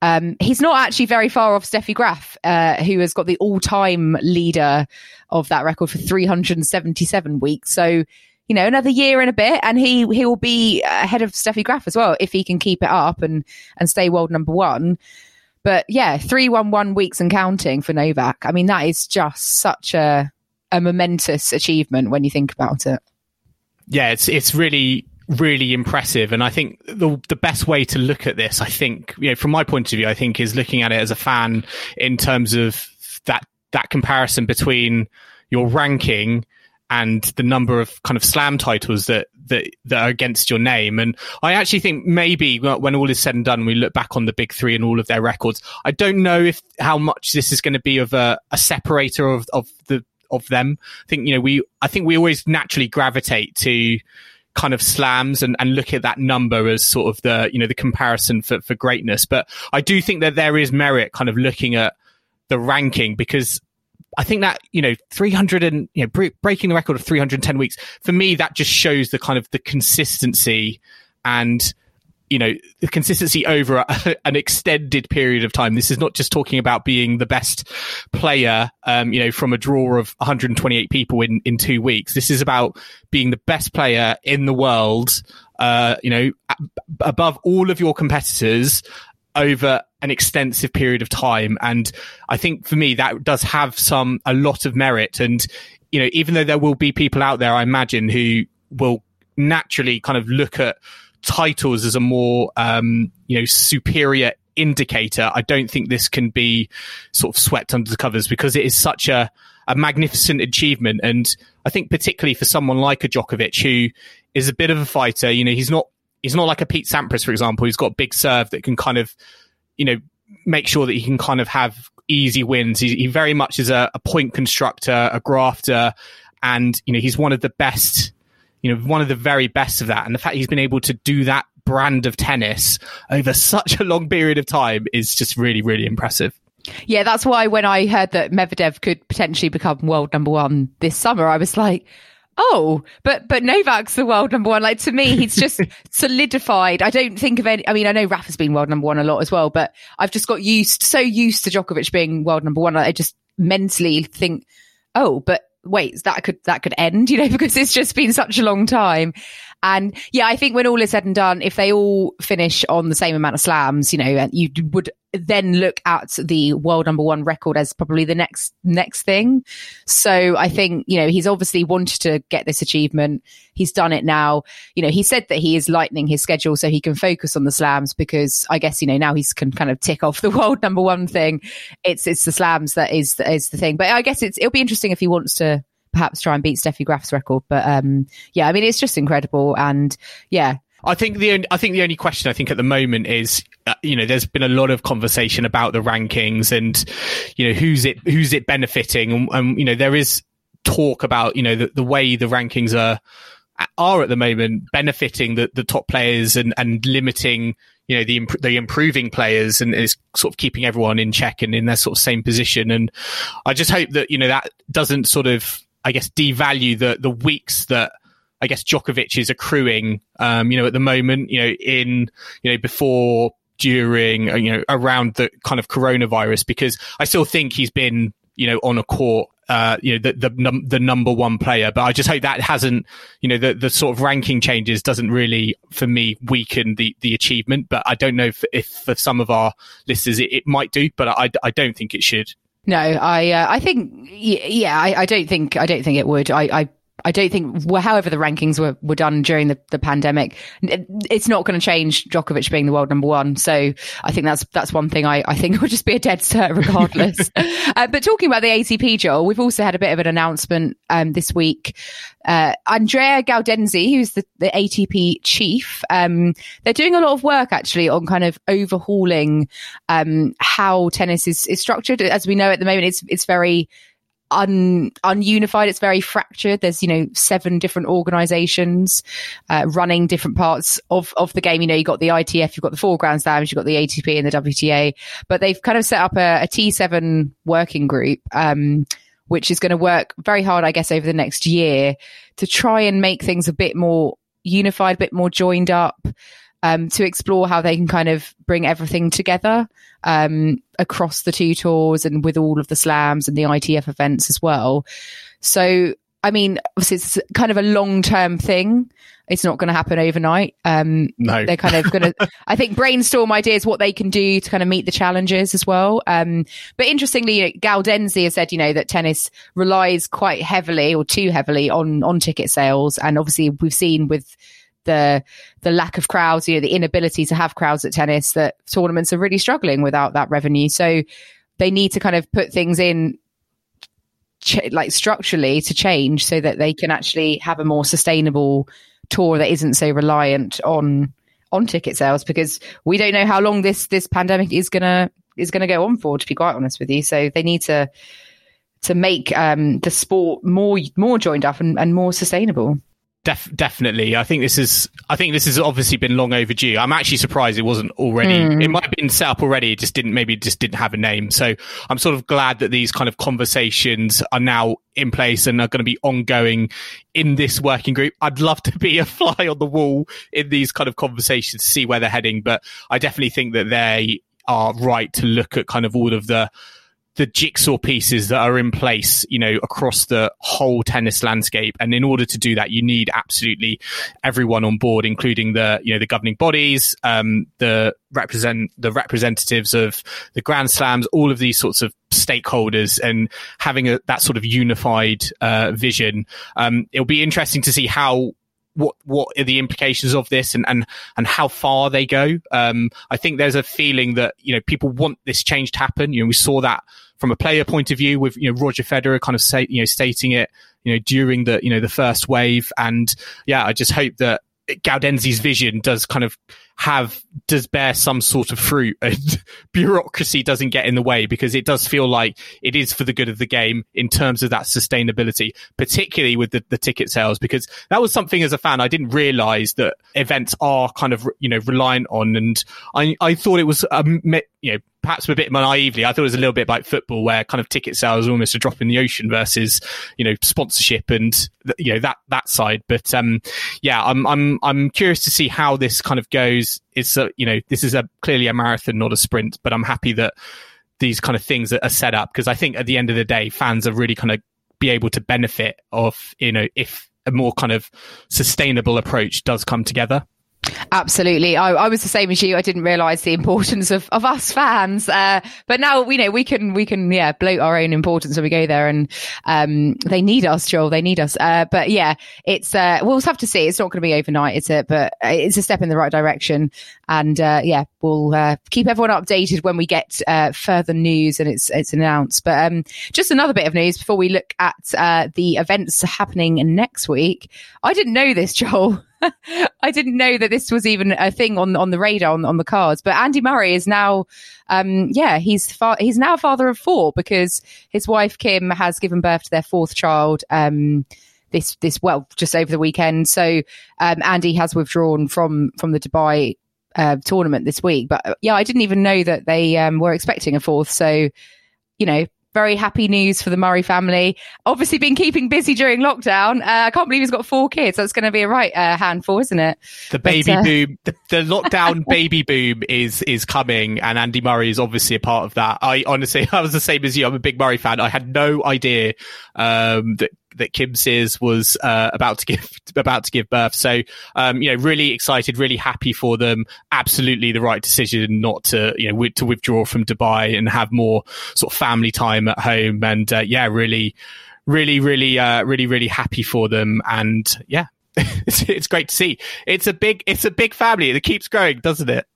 Um, he's not actually very far off Steffi Graf, uh, who has got the all-time leader of that record for 377 weeks. So, you know, another year and a bit, and he he will be ahead of Steffi Graf as well if he can keep it up and and stay world number one. But yeah, three one one weeks and counting for Novak. I mean, that is just such a a momentous achievement when you think about it. Yeah, it's it's really really impressive. And I think the the best way to look at this, I think, you know, from my point of view, I think is looking at it as a fan in terms of that that comparison between your ranking and the number of kind of slam titles that, that, that are against your name. And I actually think maybe when all is said and done, we look back on the big three and all of their records. I don't know if how much this is going to be of a, a separator of, of the, of them. I think, you know, we, I think we always naturally gravitate to kind of slams and, and look at that number as sort of the, you know, the comparison for, for greatness. But I do think that there is merit kind of looking at the ranking because I think that, you know, 300 and, you know, breaking the record of 310 weeks, for me, that just shows the kind of the consistency and, you know, the consistency over a, an extended period of time. This is not just talking about being the best player, um, you know, from a draw of 128 people in, in two weeks. This is about being the best player in the world, uh, you know, above all of your competitors over an extensive period of time. And I think for me, that does have some, a lot of merit. And, you know, even though there will be people out there, I imagine, who will naturally kind of look at titles as a more, um, you know, superior indicator, I don't think this can be sort of swept under the covers because it is such a, a magnificent achievement. And I think particularly for someone like a Djokovic who is a bit of a fighter, you know, he's not he's not like a Pete Sampras, for example, who's got big serve that can kind of, you know, make sure that he can kind of have easy wins. He, he very much is a, a, point constructor, a grafter, and you know he's one of the best, you know, one of the very best of that. And the fact he's been able to do that brand of tennis over such a long period of time is just really, really impressive. Yeah, that's why when I heard that Medvedev could potentially become world number one this summer, I was like, oh, but but Novak's the world number one. Like to me, he's just solidified. I don't think of any. I mean, I know Rafa's been world number one a lot as well, but I've just got used so used to Djokovic being world number one. I just mentally think, oh, but wait, that could that could end, you know, because it's just been such a long time. And yeah, I think when all is said and done, if they all finish on the same amount of slams, you know, you would then look at the world number one record as probably the next next thing. So I think you know he's obviously wanted to get this achievement. He's done it now. You know, he said that he is lightening his schedule so he can focus on the slams because I guess you know now he's can kind of tick off the world number one thing. It's it's the slams that is is the thing. But I guess it's it'll be interesting if he wants to perhaps try and beat Steffi Graf's record. But um, yeah, I mean, it's just incredible. And yeah. I think the only, I think the only question I think at the moment is uh, you know there's been a lot of conversation about the rankings and you know who's it who's it benefiting and, and you know there is talk about you know the, the way the rankings are are at the moment benefiting the, the top players and, and limiting you know the the improving players and is sort of keeping everyone in check and in their sort of same position and I just hope that you know that doesn't sort of I guess, devalue the the weeks that I guess Djokovic is accruing. Um, you know, at the moment, you know, in you know before, during, uh, you know, around the kind of coronavirus, because I still think he's been you know on a court. Uh, you know the the, num- the number one player, but I just hope that hasn't, you know, the the sort of ranking changes doesn't really, for me, weaken the the achievement. But I don't know if, if for some of our listeners it, it might do, but I I don't think it should. No, I uh, I think yeah, I, I, don't think I don't think it would. I, I I don't think, well, however the rankings were, were done during the, the pandemic, it's not going to change Djokovic being the world number one. So I think that's that's one thing I, I think would just be a dead cert regardless. uh, but talking about the ATP, Joel, we've also had a bit of an announcement um, this week. Uh, Andrea Gaudenzi, who's the, the ATP chief, um, they're doing a lot of work actually on kind of overhauling um, how tennis is, is structured. As we know at the moment, it's it's very un ununified. It's very fractured. There's you know seven different organisations uh, running different parts of of the game. You know, you got the ITF, you've got the four Grand Slams, you've got the ATP and the WTA, but they've kind of set up a a T7 working group. Um, which is going to work very hard, I guess, over the next year to try and make things a bit more unified, a bit more joined up. Um, to explore how they can kind of bring everything together um, across the two tours and with all of the slams and the ITF events as well. So, I mean, obviously, it's kind of a long term thing. It's not going to happen overnight. Um, No. they're kind of going to, I think, brainstorm ideas what they can do to kind of meet the challenges as well. Um, but interestingly, you know, Gaudenzi has said, you know, that tennis relies quite heavily or too heavily on on ticket sales, and obviously we've seen with the the lack of crowds, you know, the inability to have crowds at tennis, that tournaments are really struggling without that revenue. So they need to kind of put things in ch- like structurally to change so that they can actually have a more sustainable tour that isn't so reliant on on ticket sales because we don't know how long this this pandemic is gonna is gonna go on for to be quite honest with you so they need to to make um the sport more more joined up and, and more sustainable Def- definitely. I think this is. I think this has obviously been long overdue. I'm actually surprised it wasn't already. Hmm. It might have been set up already. It just didn't. Maybe it just didn't have a name. So I'm sort of glad that these kind of conversations are now in place and are going to be ongoing in this working group. I'd love to be a fly on the wall in these kind of conversations to see where they're heading, but I definitely think that they are right to look at kind of all of the the jigsaw pieces that are in place, you know, across the whole tennis landscape. And in order to do that, you need absolutely everyone on board, including the, you know, the governing bodies, um, the represent, the representatives of the grand slams, all of these sorts of stakeholders and having a, that sort of unified, uh, vision. Um, it'll be interesting to see how what what are the implications of this and and and how far they go. Um, I think there's a feeling that you know people want this change to happen. You know, we saw that from a player point of view with you know Roger Federer kind of say you know stating it you know during the you know the first wave, and yeah, I just hope that Gaudenzi's vision does kind of have does bear some sort of fruit and bureaucracy doesn't get in the way because it does feel like it is for the good of the game in terms of that sustainability, particularly with the, the ticket sales, because that was something as a fan I didn't realize that events are kind of, you know, reliant on. And I, I thought it was, um, you know, perhaps a bit more naively, I thought it was a little bit like football where kind of ticket sales almost a drop in the ocean versus, you know, sponsorship and, you know, that, that side. But, um, yeah, I'm, I'm, I'm curious to see how this kind of goes. It's a, you know, this is a clearly a marathon, not a sprint, but I'm happy that these kind of things are set up because I think at the end of the day, fans are really kind of be able to benefit of, you know, if a more kind of sustainable approach does come together. Absolutely. I, I, was the same as you. I didn't realize the importance of, of us fans. Uh, but now we know we can, we can, yeah, bloat our own importance when we go there and, um, they need us, Joel. They need us. Uh, but yeah, it's, uh, we'll have to see. It's not going to be overnight, is it? But it's a step in the right direction. And, uh, yeah, we'll, uh, keep everyone updated when we get, uh, further news and it's, it's announced. But, um, just another bit of news before we look at, the events happening next week. I didn't know this, Joel. I didn't know that this was even a thing on on the radar on, on the cards. But Andy Murray is now, um, yeah, he's fa- he's now a father of four because his wife Kim has given birth to their fourth child. Um, this this well just over the weekend. So um, Andy has withdrawn from from the Dubai uh, tournament this week. But uh, yeah, I didn't even know that they um, were expecting a fourth. So you know, very happy news for the Murray family. Obviously, been keeping busy during lockdown. Uh, I can't believe he's got four kids. That's going to be a right uh, handful, isn't it? The baby but, uh... boom, the, the lockdown baby boom is is coming, and Andy Murray is obviously a part of that. I honestly, I was the same as you. I'm a big Murray fan. I had no idea um, that that Kim Sears was uh, about to give about to give birth. So, um, you know, really excited, really happy for them. Absolutely the right decision not to you know to withdraw from Dubai and have more sort of family time at home. And uh, yeah, really, really, really, uh, really, really happy for them. And yeah, it's, it's great to see. It's a big it's a big family. It keeps growing, doesn't it?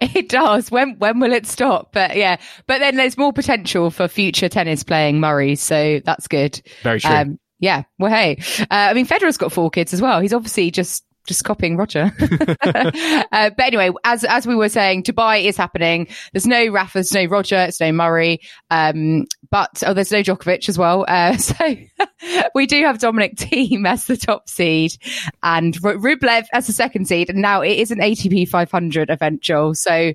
It does. When when will it stop? But yeah, but then there's more potential for future tennis playing Murray, so that's good. Very true. Um, yeah. Well, hey, uh, I mean, Federer's got four kids as well. He's obviously just just copying Roger. uh, but anyway, as as we were saying, Dubai is happening. There's no Rafa, there's no Roger, it's no Murray, um, but oh, there's no Djokovic as well. Uh, so we do have Dominic Thiem as the top seed and R- Rublev as the second seed. And now it is an ATP 500 event, Joel. So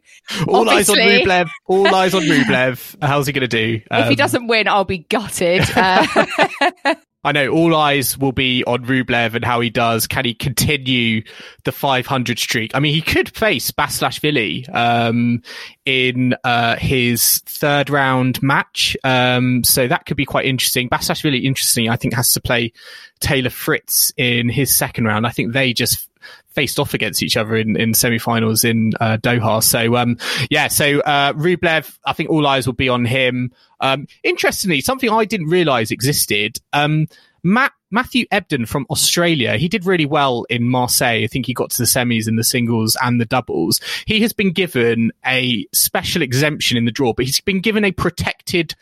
all eyes on Rublev. All eyes on Rublev. How's he going to do? Um, if he um, doesn't win, I'll be gutted. Uh, I know all eyes will be on Rublev and how he does. Can he continue the 500 streak? I mean, he could face Basilashvili um, in uh, his third round match, um, so that could be quite interesting. Basilashvili, interesting, I think, has to play Taylor Fritz in his second round. I think they just faced off against each other in, in semi-finals in uh, Doha. So um, yeah, so uh, Rublev, I think all eyes will be on him. Um, interestingly, something I didn't realise existed. Um, Matt Matthew Ebden from Australia, he did really well in Marseille. I think he got to the semis in the singles and the doubles. He has been given a special exemption in the draw, but he's been given a protected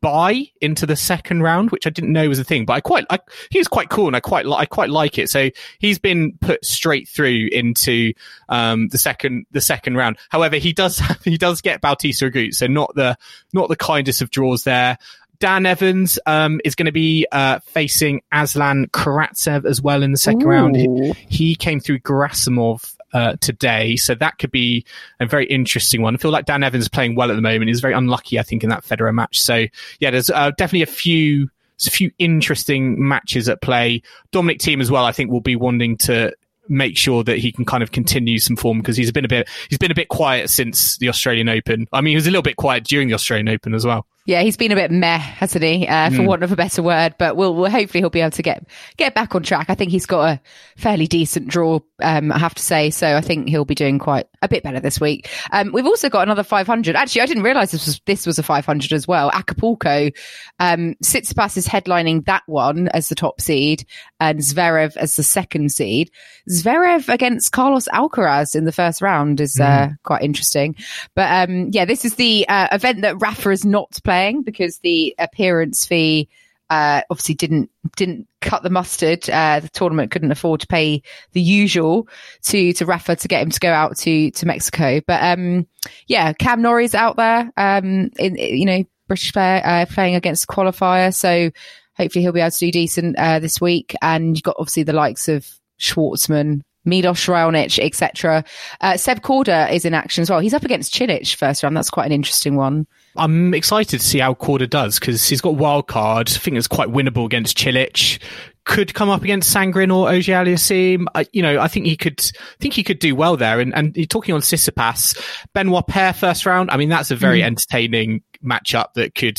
buy into the second round, which I didn't know was a thing, but I quite, I, he was quite cool and I quite, I quite like it. So he's been put straight through into, um, the second, the second round. However, he does, have, he does get Bautista Agut. So not the, not the kindest of draws there. Dan Evans um, is going to be uh, facing Aslan Karatsev as well in the second Ooh. round. He, he, came through Gerasimov uh, today. So that could be a very interesting one. I feel like Dan Evans is playing well at the moment. He's very unlucky, I think, in that Federer match. So yeah, there's uh, definitely a few a few interesting matches at play. Dominic Thiem as well, I think, will be wanting to make sure that he can kind of continue some form because he's been a bit he's been a bit quiet since the Australian Open. I mean, he was a little bit quiet during the Australian Open as well. Yeah, he's been a bit meh, hasn't he? Uh, for mm. want of a better word, but we'll, we'll, hopefully he'll be able to get get back on track. I think he's got a fairly decent draw, um, I have to say. So I think he'll be doing quite a bit better this week. Um, we've also got another 500. Actually, I didn't realize this was this was a 500 as well. Acapulco, um, Tsitsipas is headlining that one as the top seed, and Zverev as the second seed. Zverev against Carlos Alcaraz in the first round is uh, mm. quite interesting. But um, yeah, this is the uh, event that Rafa is not playing because the appearance fee uh, obviously didn't didn't cut the mustard. Uh, the tournament couldn't afford to pay the usual to to Rafa to get him to go out to to Mexico. But um, yeah, Cam Norrie's out there. Um, in you know British player uh, playing against qualifier, so hopefully he'll be able to do decent uh, this week. And you've got obviously the likes of Schwartzman, Milos Raonic, etc. Uh, Seb Korda is in action as well. He's up against Cilic first round. That's quite an interesting one. I'm excited to see how Korda does because he's got wild card. I think it's quite winnable against Cilic. Could come up against Sandgren or Auger-Aliassime. Uh, you know, I think he could. think he could do well there. And and you're talking on Tsitsipas, Benoit Paire first round. I mean, that's a very mm. entertaining matchup that could.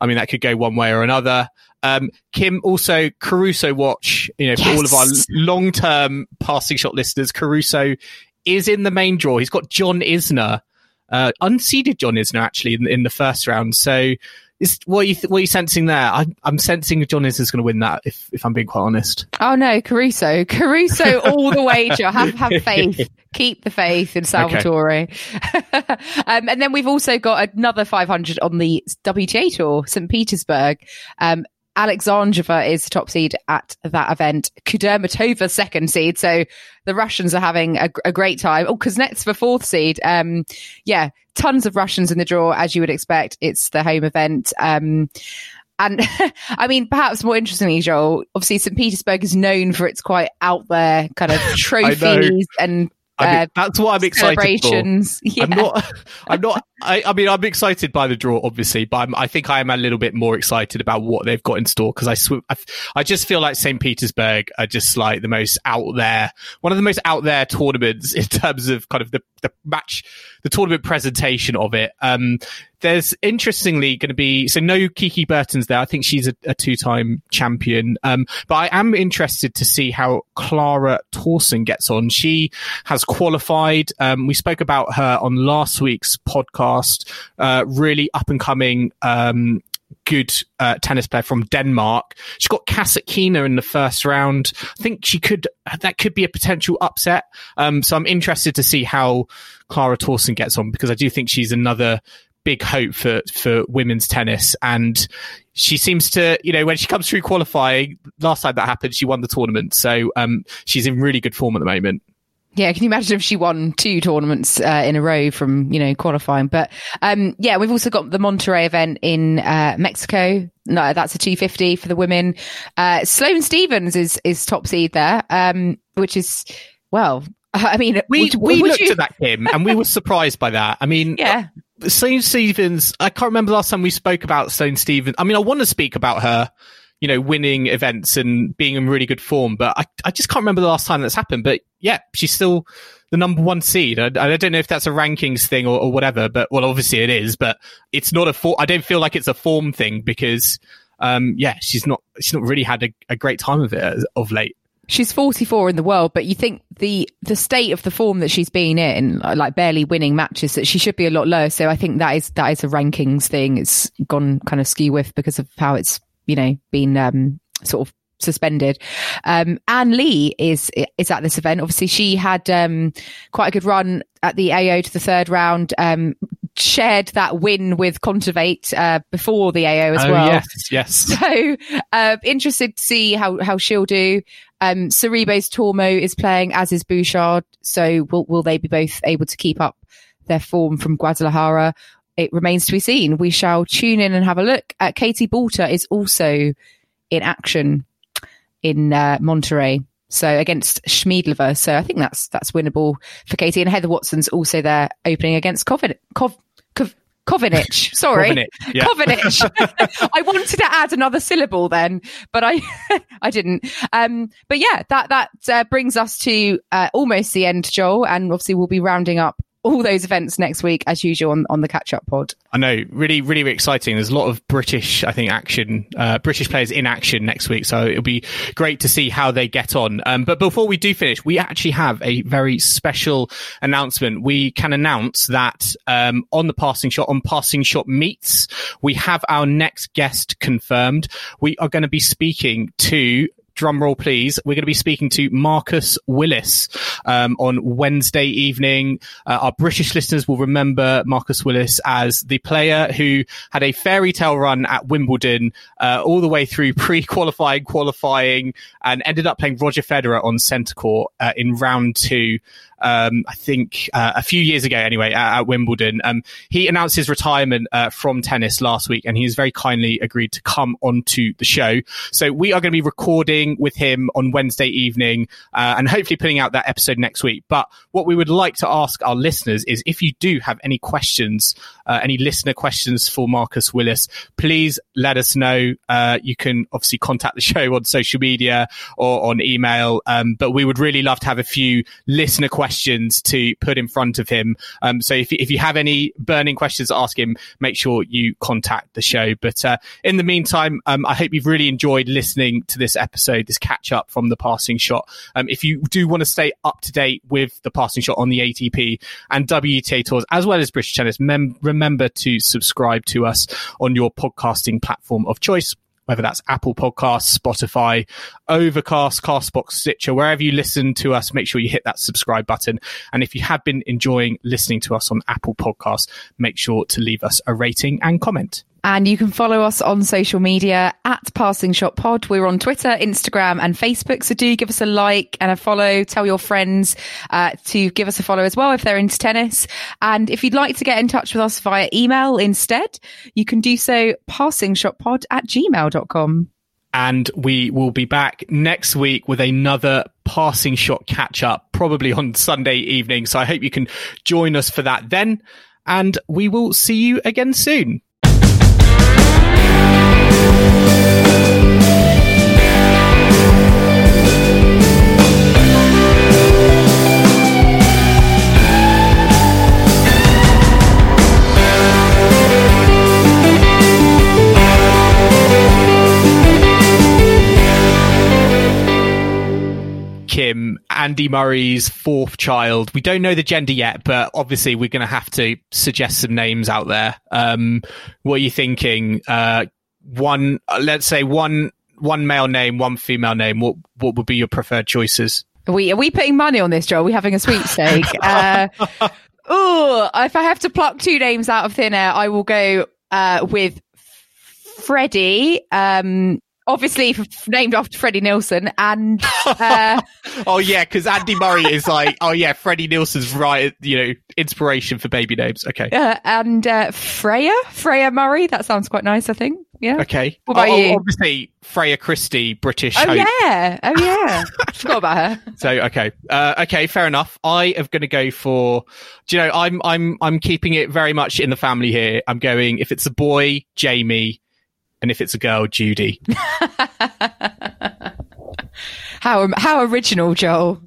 I mean, that could go one way or another. Um, Kim, also Caruso watch, you know, for yes. all of our long term passing shot listeners, Caruso is in the main draw. He's got John Isner, uh, unseeded John Isner actually in, in the first round. So is, what are you th- what are you sensing there? I, I'm sensing John Isner's going to win that. If if I'm being quite honest. Oh no, Caruso, Caruso, all the wager. Have have faith. Keep the faith in Salvatore. Okay. um, and then we've also got another 500 on the WTA tour, St. Petersburg. Um, Alexandrova is top seed at that event. Kudermetova second seed. So the Russians are having a, a great time. Oh, Kuznetsova fourth seed. Um, yeah, tons of Russians in the draw, as you would expect. It's the home event. Um, and I mean, perhaps more interestingly, Joel, obviously St. Petersburg is known for its quite out there kind of trophies and I mean, uh, that's what I'm excited for. Yeah. I'm not. I'm not. I, I, mean, I'm excited by the draw, obviously, but I'm, i think I am a little bit more excited about what they've got in store because I, sw- I, I just feel like St. Petersburg are just like the most out there, one of the most out there tournaments in terms of kind of the, the match, the tournament presentation of it. Um, there's interestingly going to be so no Kiki Bertens there. I think she's a, a two-time champion. Um, but I am interested to see how Clara Tauson gets on. She has qualified. Um, we spoke about her on last week's podcast. Uh, really up and coming. Um, good uh, tennis player from Denmark. She's got Kasatkina in the first round. I think she could that could be a potential upset. Um, so I'm interested to see how Clara Tauson gets on because I do think she's another big hope for for women's tennis and she seems to you know when she comes through qualifying last time that happened she won the tournament so um she's in really good form at the moment yeah, can you imagine if she won two tournaments uh, in a row from you know qualifying? But um, yeah, we've also got the Monterrey event in uh, Mexico. No, that's a 250 for the women. Uh, Sloane Stevens is is top seed there, um, which is well. I mean, we would, we would looked you... at that Kim, and we were surprised by that. I mean, yeah. Sloane Stevens, I can't remember the last time we spoke about Sloane Stevens. I mean, I want to speak about her you know, winning events and being in really good form. But I, I just can't remember the last time that's happened. But yeah, she's still the number one seed. I, I don't know if that's a rankings thing or, or, whatever, but well, obviously it is, but it's not a for, I don't feel like it's a form thing because, um, yeah, she's not, she's not really had a, a great time of it of late. She's 44 in the world, but you think the the state of the form that she's been in, like barely winning matches, that she should be a lot lower. So I think that is that is a rankings thing. It's gone kind of skew with because of how it's you know been um, sort of suspended. Um, Ann Li is is at this event. Obviously, she had um, quite a good run at the AO to the third round. Um, shared that win with Kontaveit uh, before the AO as oh, well. Yes, yes. So uh, interested to see how how she'll do. Um, Sorribes Tormo is playing, as is Bouchard. So will will they be both able to keep up their form from Guadalajara? It remains to be seen. We shall tune in and have a look. Uh, Katie Boulter is also in action in uh, Monterrey. So against Schmiedlova. So I think that's that's winnable for Katie. And Heather Watson's also there opening against Kov, Kov, Kovinic. Sorry. Kovinic. Yeah. I wanted to add another syllable then, but I I didn't. Um, but yeah, that that uh, brings us to uh, almost the end, Joel, and obviously we'll be rounding up all those events next week as usual on, on the catch up pod. I know, really, really exciting. There's a lot of British, I think, action, uh, British players in action next week. So it'll be great to see how they get on. Um, but before we do finish, we actually have a very special announcement. We can announce that, um, on the passing shot, on passing shot meets, we have our next guest confirmed. We are going to be speaking to drum roll please, we're going to be speaking to Marcus Willis um, on Wednesday evening. Uh, our British listeners will remember Marcus Willis as the player who had a fairy tale run at Wimbledon uh, all the way through pre-qualifying, qualifying, and ended up playing Roger Federer on centre court uh, in round two um, I think uh, a few years ago anyway at, at Wimbledon. Um, he announced his retirement uh, from tennis last week, and he's very kindly agreed to come onto the show. So we are going to be recording with him on Wednesday evening, uh, and hopefully putting out that episode next week. But what we would like to ask our listeners is if you do have any questions, uh, any listener questions for Marcus Willis, please let us know. Uh, you can obviously contact the show on social media or on email, um, but we would really love to have a few listener questions questions to put in front of him. Um, so if, if you have any burning questions to ask him, make sure you contact the show. But uh, in the meantime, um, I hope you've really enjoyed listening to this episode, this catch up from the passing shot. Um, if you do want to stay up to date with the passing shot on the ATP and WTA tours, as well as British tennis, mem- remember to subscribe to us on your podcasting platform of choice whether that's Apple Podcasts, Spotify, Overcast, Castbox, Stitcher, wherever you listen to us, make sure you hit that subscribe button. And if you have been enjoying listening to us on Apple Podcasts, make sure to leave us a rating and comment. And you can follow us on social media at Passing Shot Pod. We're on Twitter, Instagram, and Facebook. So do give us a like and a follow. Tell your friends uh, to give us a follow as well if they're into tennis. And if you'd like to get in touch with us via email instead, you can do so passingshotpod at gmail.com. And we will be back next week with another passing shot catch up, probably on Sunday evening. So I hope you can join us for that then. And we will see you again soon. Kim, Andy Murray's fourth child. We don't know the gender yet, but obviously we're going to have to suggest some names out there. Um, what are you thinking? Uh, one, uh, let's say one, one male name, one female name. What, what would be your preferred choices? Are we, are we putting money on this, Joe? Are we having a sweepstake? uh, oh, if I have to pluck two names out of thin air, I will go, uh, with Freddie, um, obviously f- named after Freddie Nielsen and uh, oh yeah because Andy Murray is like oh yeah Freddie Nielsen's right you know inspiration for baby names. Okay. Uh, and uh, Freya Freya Murray that sounds quite nice I think. Yeah. Okay. What about oh, you? obviously Freya Christie British oh hope. yeah. Oh yeah. Forgot about her. So okay. Uh, okay fair enough. I am going to go for do you know I'm I'm I'm keeping it very much in the family here. I'm going if it's a boy Jamie and if it's a girl, Judy. How how original, Joel.